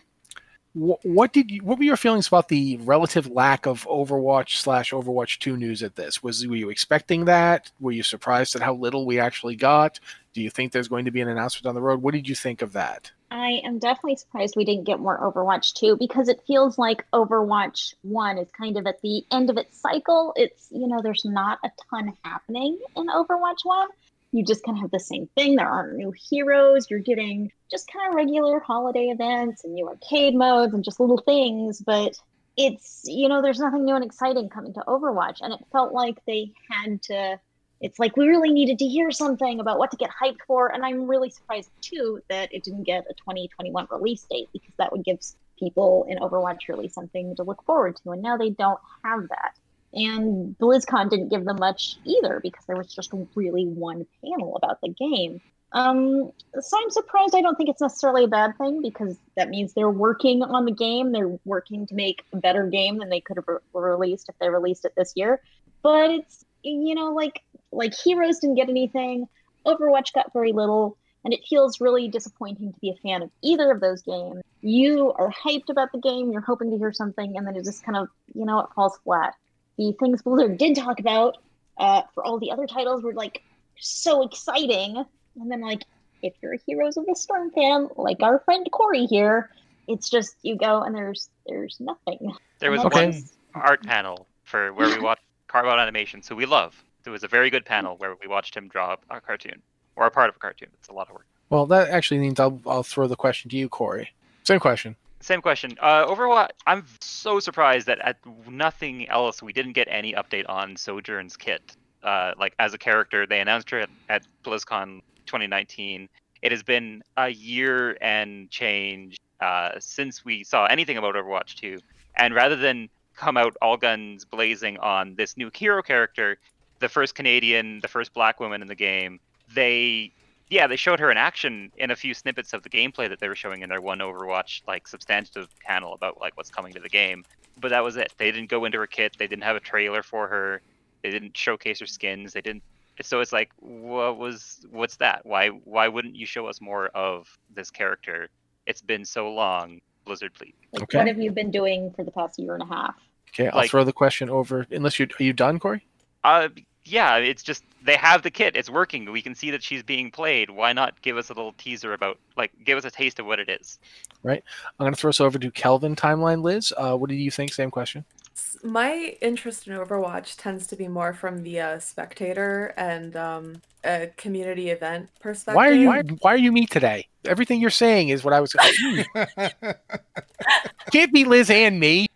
Speaker 1: wh- what did you? What were your feelings about the relative lack of Overwatch slash Overwatch Two news at this? Was were you expecting that? Were you surprised at how little we actually got? Do you think there's going to be an announcement down the road? What did you think of that?
Speaker 4: I am definitely surprised we didn't get more Overwatch 2 because it feels like Overwatch 1 is kind of at the end of its cycle. It's, you know, there's not a ton happening in Overwatch 1. You just kind of have the same thing. There aren't new heroes. You're getting just kind of regular holiday events and new arcade modes and just little things. But it's, you know, there's nothing new and exciting coming to Overwatch. And it felt like they had to it's like we really needed to hear something about what to get hyped for. And i'm really surprised too that it didn't get a 2021 release date because that would give people in overwatch really something to look forward to. And now they don't have that. And blizzcon didn't give them much either because there was just really one panel about the game. Um, so i'm surprised i don't think it's necessarily a bad thing because that means they're working on the game. They're working to make a better game than they could have re- released if they released it this year. But it's you know like like heroes didn't get anything. Overwatch got very little and it feels really disappointing to be a fan of either of those games. You are hyped about the game you're hoping to hear something and then it just kind of you know it falls flat. The things blizzard did talk about uh, for all the other titles were like so exciting. And then like if you're a heroes of the storm fan like our friend corey here it's just you go and there's there's nothing.
Speaker 2: There was
Speaker 1: Okay.
Speaker 2: one art panel for where we <laughs> watched Carbot animation, so we love. It was a very good panel where we watched him draw a cartoon or a part of a cartoon. It's a lot of work.
Speaker 1: Well, that actually means I'll I'll throw the question to you, Corey. Same question.
Speaker 2: Same question. Uh, Overwatch. I'm so surprised that at nothing else we didn't get any update on Sojourn's kit. Uh, like as a character, they announced her at, at BlizzCon 2019. It has been a year and change uh, since we saw anything about Overwatch 2. And rather than come out all guns blazing on this new hero character, the first Canadian, the first black woman in the game, they yeah, they showed her in action in a few snippets of the gameplay that they were showing in their one Overwatch like substantive panel about like what's coming to the game. But that was it. They didn't go into her kit. They didn't have a trailer for her. They didn't showcase her skins. They didn't. So it's like, what was what's that? Why why wouldn't you show us more of this character? It's been so long, Blizzard, please.
Speaker 4: Like,
Speaker 1: Okay.
Speaker 4: What have you been doing for the past year and a half?
Speaker 1: Okay, I'll
Speaker 2: Like-
Speaker 1: throw the question over. Unless you are you done, Corey?
Speaker 2: Uh, yeah, it's just they have the kit. It's working. We can see that she's being played. Why not give us a little teaser about like give us a taste of what it is? Right.
Speaker 1: I'm going to throw us over to Kelvin timeline. Liz, uh, what do you think? Same question.
Speaker 5: S- My interest in Overwatch tends to be more from the uh, spectator and um, a community event perspective.
Speaker 1: Why are you why are you me today? Everything you're saying is what I was. <laughs> Can't be Liz and me.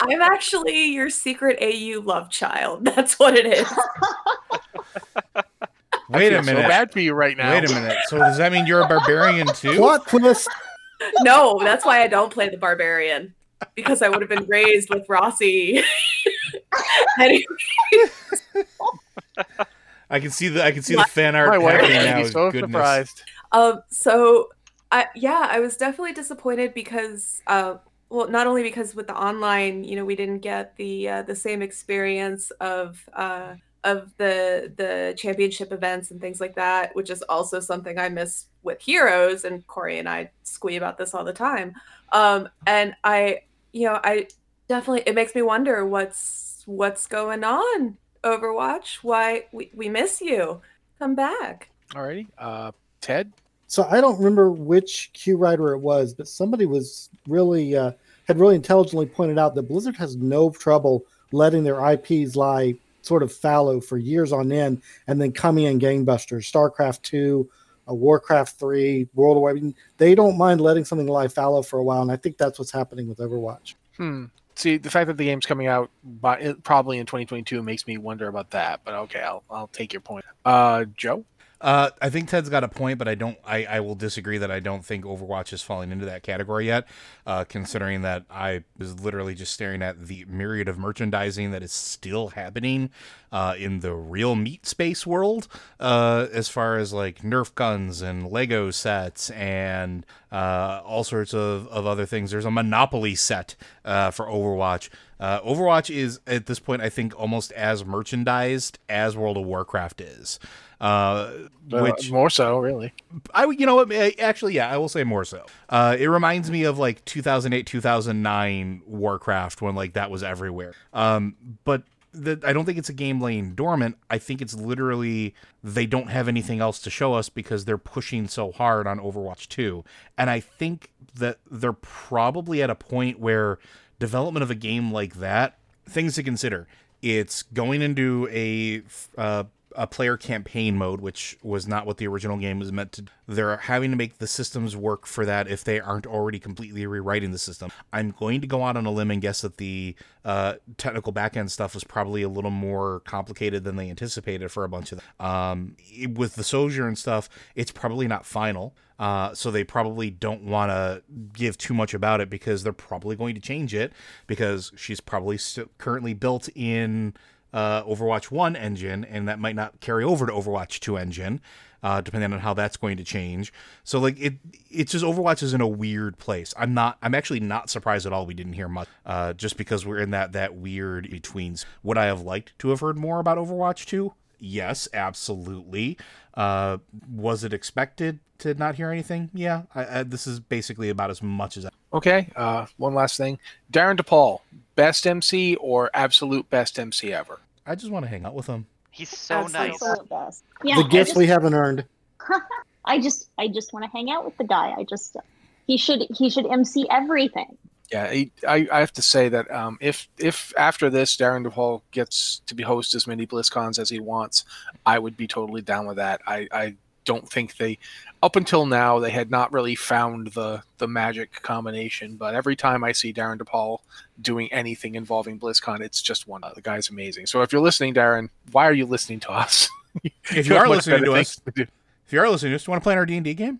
Speaker 5: I'm actually your secret AU love child. That's what it is. <laughs>
Speaker 6: Wait a minute.
Speaker 1: So bad for you right now.
Speaker 6: Wait a minute. So does that mean you're a barbarian too?
Speaker 3: Plot twist.
Speaker 5: No, that's why I don't play the barbarian because I would have been raised with Rossi. <laughs> <laughs>
Speaker 6: I can see the I can see the fan art
Speaker 1: My wife
Speaker 6: happening now.
Speaker 1: be so
Speaker 6: Goodness.
Speaker 1: surprised.
Speaker 5: um, so I yeah, I was definitely disappointed because uh, well, not only because with the online, you know, we didn't get the uh, the same experience of uh, of the the championship events and things like that, which is also something I miss with Heroes. And Corey and I squee about this all the time. Um, and I, you know, I definitely it makes me wonder what's what's going on. Overwatch, why we, we miss you. Come back.
Speaker 1: Alrighty. Uh Ted?
Speaker 3: So I don't remember which Q writer it was, but somebody was really uh, had really intelligently pointed out that Blizzard has no trouble letting their IPs lie sort of fallow for years on end and then coming in gangbusters. StarCraft 2, a Warcraft 3, World of Warcraft. They don't mind letting something lie fallow for a while, and I think that's what's happening with Overwatch.
Speaker 1: Hmm. See, the fact that the game's coming out by, probably in 2022 makes me wonder about that, but okay, I'll, I'll take your point. Uh, Joe?
Speaker 6: Uh, I think Ted's got a point, but I don't. I, I will disagree that I don't think Overwatch is falling into that category yet. Uh, considering that I was literally just staring at the myriad of merchandising that is still happening uh, in the real meat space world, uh, as far as like Nerf guns and Lego sets and uh, all sorts of, of other things. There's a Monopoly set uh, for Overwatch. Uh, Overwatch is at this point, I think, almost as merchandised as World of Warcraft is. Uh,
Speaker 1: Uh,
Speaker 6: which
Speaker 1: more so, really.
Speaker 6: I would- you know eh, actually yeah I will say more so. Uh, it reminds me of like 2008 2009 Warcraft when like that was everywhere. Um, but the, I don't think it's a game laying dormant. I think it's literally they don't have anything else to show us because they're pushing so hard on Overwatch 2. And I think that they're probably at a point where development of a game like that, things to consider. It's going into a uh, a player campaign mode, which was not what the original game was meant to. They're having to make the systems work for that if they aren't already completely rewriting the system. I'm going to go out on a limb and guess that the uh, technical backend stuff was probably a little more complicated than they anticipated for a bunch of them. Um, with the Sojourn stuff, it's probably not final. Uh, so they probably don't want to give too much about it because they're probably going to change it because she's probably currently built in uh, Overwatch 1 engine, and that might not carry over to Overwatch 2 engine, uh, depending on how that's going to change. So like it, it's just Overwatch is in a weird place. I'm not, I'm actually not surprised at all we didn't hear much, uh, just because we're in that that weird between. Would I have liked to have heard more about Overwatch 2? Yes, absolutely. Uh, was it expected to not hear anything? Yeah, I, I, this is basically about as much as I.
Speaker 1: Okay. Uh, one last thing. Darin De Paul, best MC or absolute best MC ever?
Speaker 6: I just want to hang out with him.
Speaker 2: He's so
Speaker 5: Absolutely.
Speaker 2: nice.
Speaker 4: Best. Yeah,
Speaker 3: the gifts
Speaker 4: just-
Speaker 3: we haven't earned. <laughs>
Speaker 4: I just I just want to hang out with the guy. I just he should he should MC everything.
Speaker 1: Yeah, he, I, I have to say that um, if if after this Darin De Paul gets to be host as many BlizzCons as he wants, I would be totally down with that. I, I don't think they, up until now, they had not really found the the magic combination. But every time I see Darin De Paul doing anything involving BlizzCon, it's just one. The guy's amazing. So if you're listening, Darin, why are you listening to us? <laughs>
Speaker 6: If you are listening to us,
Speaker 1: to do.
Speaker 6: if you are listening to us, do you want to play our D and D game?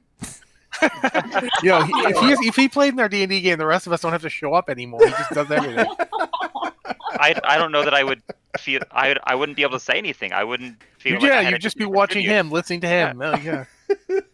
Speaker 1: You know, he, if he if he played in our D and D game, the rest of us don't have to show up anymore. He just does everything. <laughs>
Speaker 2: I, I don't know that I would feel I I wouldn't be able to say anything. I wouldn't feel.
Speaker 1: yeah,
Speaker 2: had
Speaker 1: you'd just be watching
Speaker 2: contribute.
Speaker 1: him, listening to him. Oh, yeah.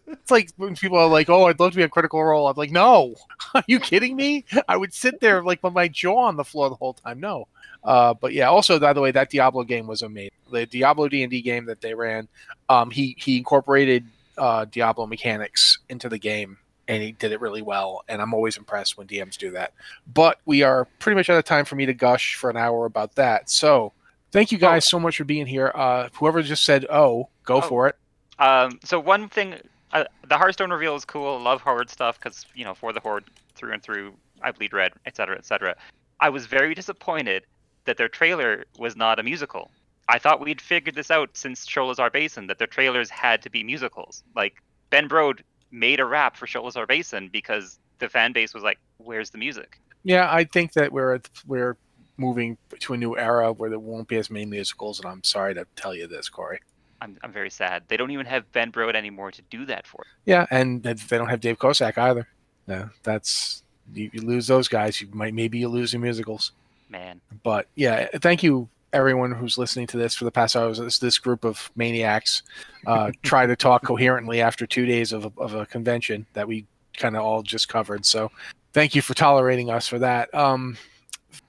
Speaker 1: It's like when people are like, "Oh, I'd love to be a Critical Role." I'm like, "No, <laughs> are you kidding me?" I would sit there like with my jaw on the floor the whole time. No, uh, but yeah. Also, by the way, that Diablo game was amazing. The Diablo D and D game that they ran, um, he he incorporated uh, Diablo mechanics into the game, and he did it really well. And I'm always impressed when DMs do that. But we are pretty much out of time for me to gush for an hour about that. So. Thank you guys so much for being here. Uh, whoever just said, "Oh, go
Speaker 2: Oh.
Speaker 1: for it."
Speaker 2: Um, so one thing, uh, the Hearthstone reveal is cool. Love Horde stuff because you know for the Horde through and through, I bleed red, etc., etc. I was very disappointed that their trailer was not a musical. I thought we'd figured this out since Sholazar Basin that their trailers had to be musicals. Like Ben Brode made a rap for Sholazar Basin because the fan base was like, "Where's the music?"
Speaker 1: Yeah, I think that we're at, we're moving to a new era where there won't be as many musicals, and I'm sorry to tell you this, Corey.
Speaker 2: I'm, I'm very sad. They don't even have Ben Brode anymore to do that for.
Speaker 1: Yeah, and they they don't have Dave Kosak either. Yeah, that's you, you lose those guys. You might maybe you lose your musicals.
Speaker 2: Man,
Speaker 1: But yeah, thank you everyone who's listening to this for the past hours. This, this group of maniacs uh, <laughs> try to talk coherently after two days of a, of a convention that we kind of all just covered. So thank you for tolerating us for that. Um,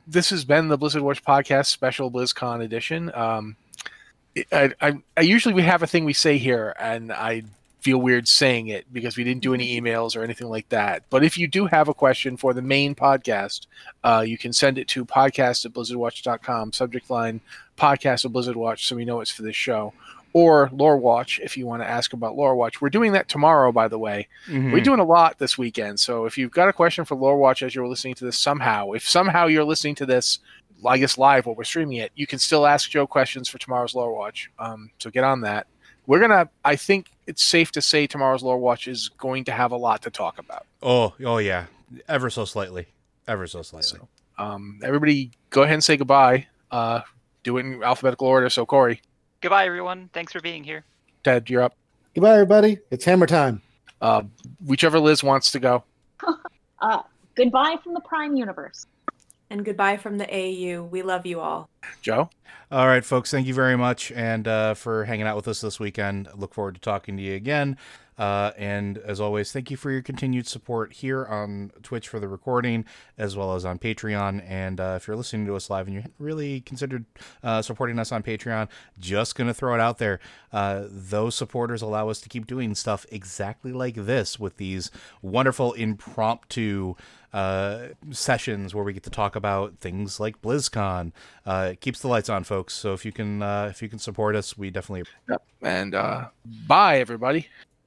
Speaker 1: this has been the Blizzard Watch podcast special BlizzCon edition. Um, I, I, I usually we have a thing we say here, and I feel weird saying it because we didn't do any emails or anything like that. But if you do have a question for the main podcast, uh, you can send it to podcast at blizzardwatch.com, subject line podcast of Blizzard Watch, so we know it's for this show. Or Lore Watch if you want to ask about Lore Watch. We're doing that tomorrow, by the way.
Speaker 6: Mhm.
Speaker 1: We're doing a lot this weekend. So if you've got a question for Lore Watch as you're listening to this somehow, if somehow you're listening to this, I guess live while we're streaming it, you can still ask Joe questions for tomorrow's Lore Watch. Um, so get on that. We're gonna. I think it's safe to say tomorrow's Lore Watch is going to have a lot to talk about.
Speaker 6: Oh, oh yeah, ever so slightly, ever so slightly.
Speaker 1: So, um, everybody, go ahead and say goodbye. Uh, do it in alphabetical order. So Corey,
Speaker 2: goodbye everyone. Thanks for being here.
Speaker 1: Ted, you're up.
Speaker 3: Goodbye, everybody. It's hammer time.
Speaker 1: Uh, whichever Liz wants to go. <laughs>
Speaker 4: Uh, goodbye from the Prime Universe.
Speaker 5: And goodbye from the AU. We love you all.
Speaker 1: Joe.
Speaker 6: All right, folks, thank you very much and uh, for hanging out with us this weekend. Look forward to talking to you again. Uh, and as always, thank you for your continued support here on Twitch for the recording, as well as on Patreon. And uh, if you're listening to us live and you really considered uh, supporting us on Patreon, just going to throw it out there. Uh, those supporters allow us to keep doing stuff exactly like this with these wonderful impromptu uh, sessions where we get to talk about things like BlizzCon. Uh, it keeps the lights on, folks. So if you can, uh, if you can support us, we definitely
Speaker 1: Yep. And uh, bye, everybody.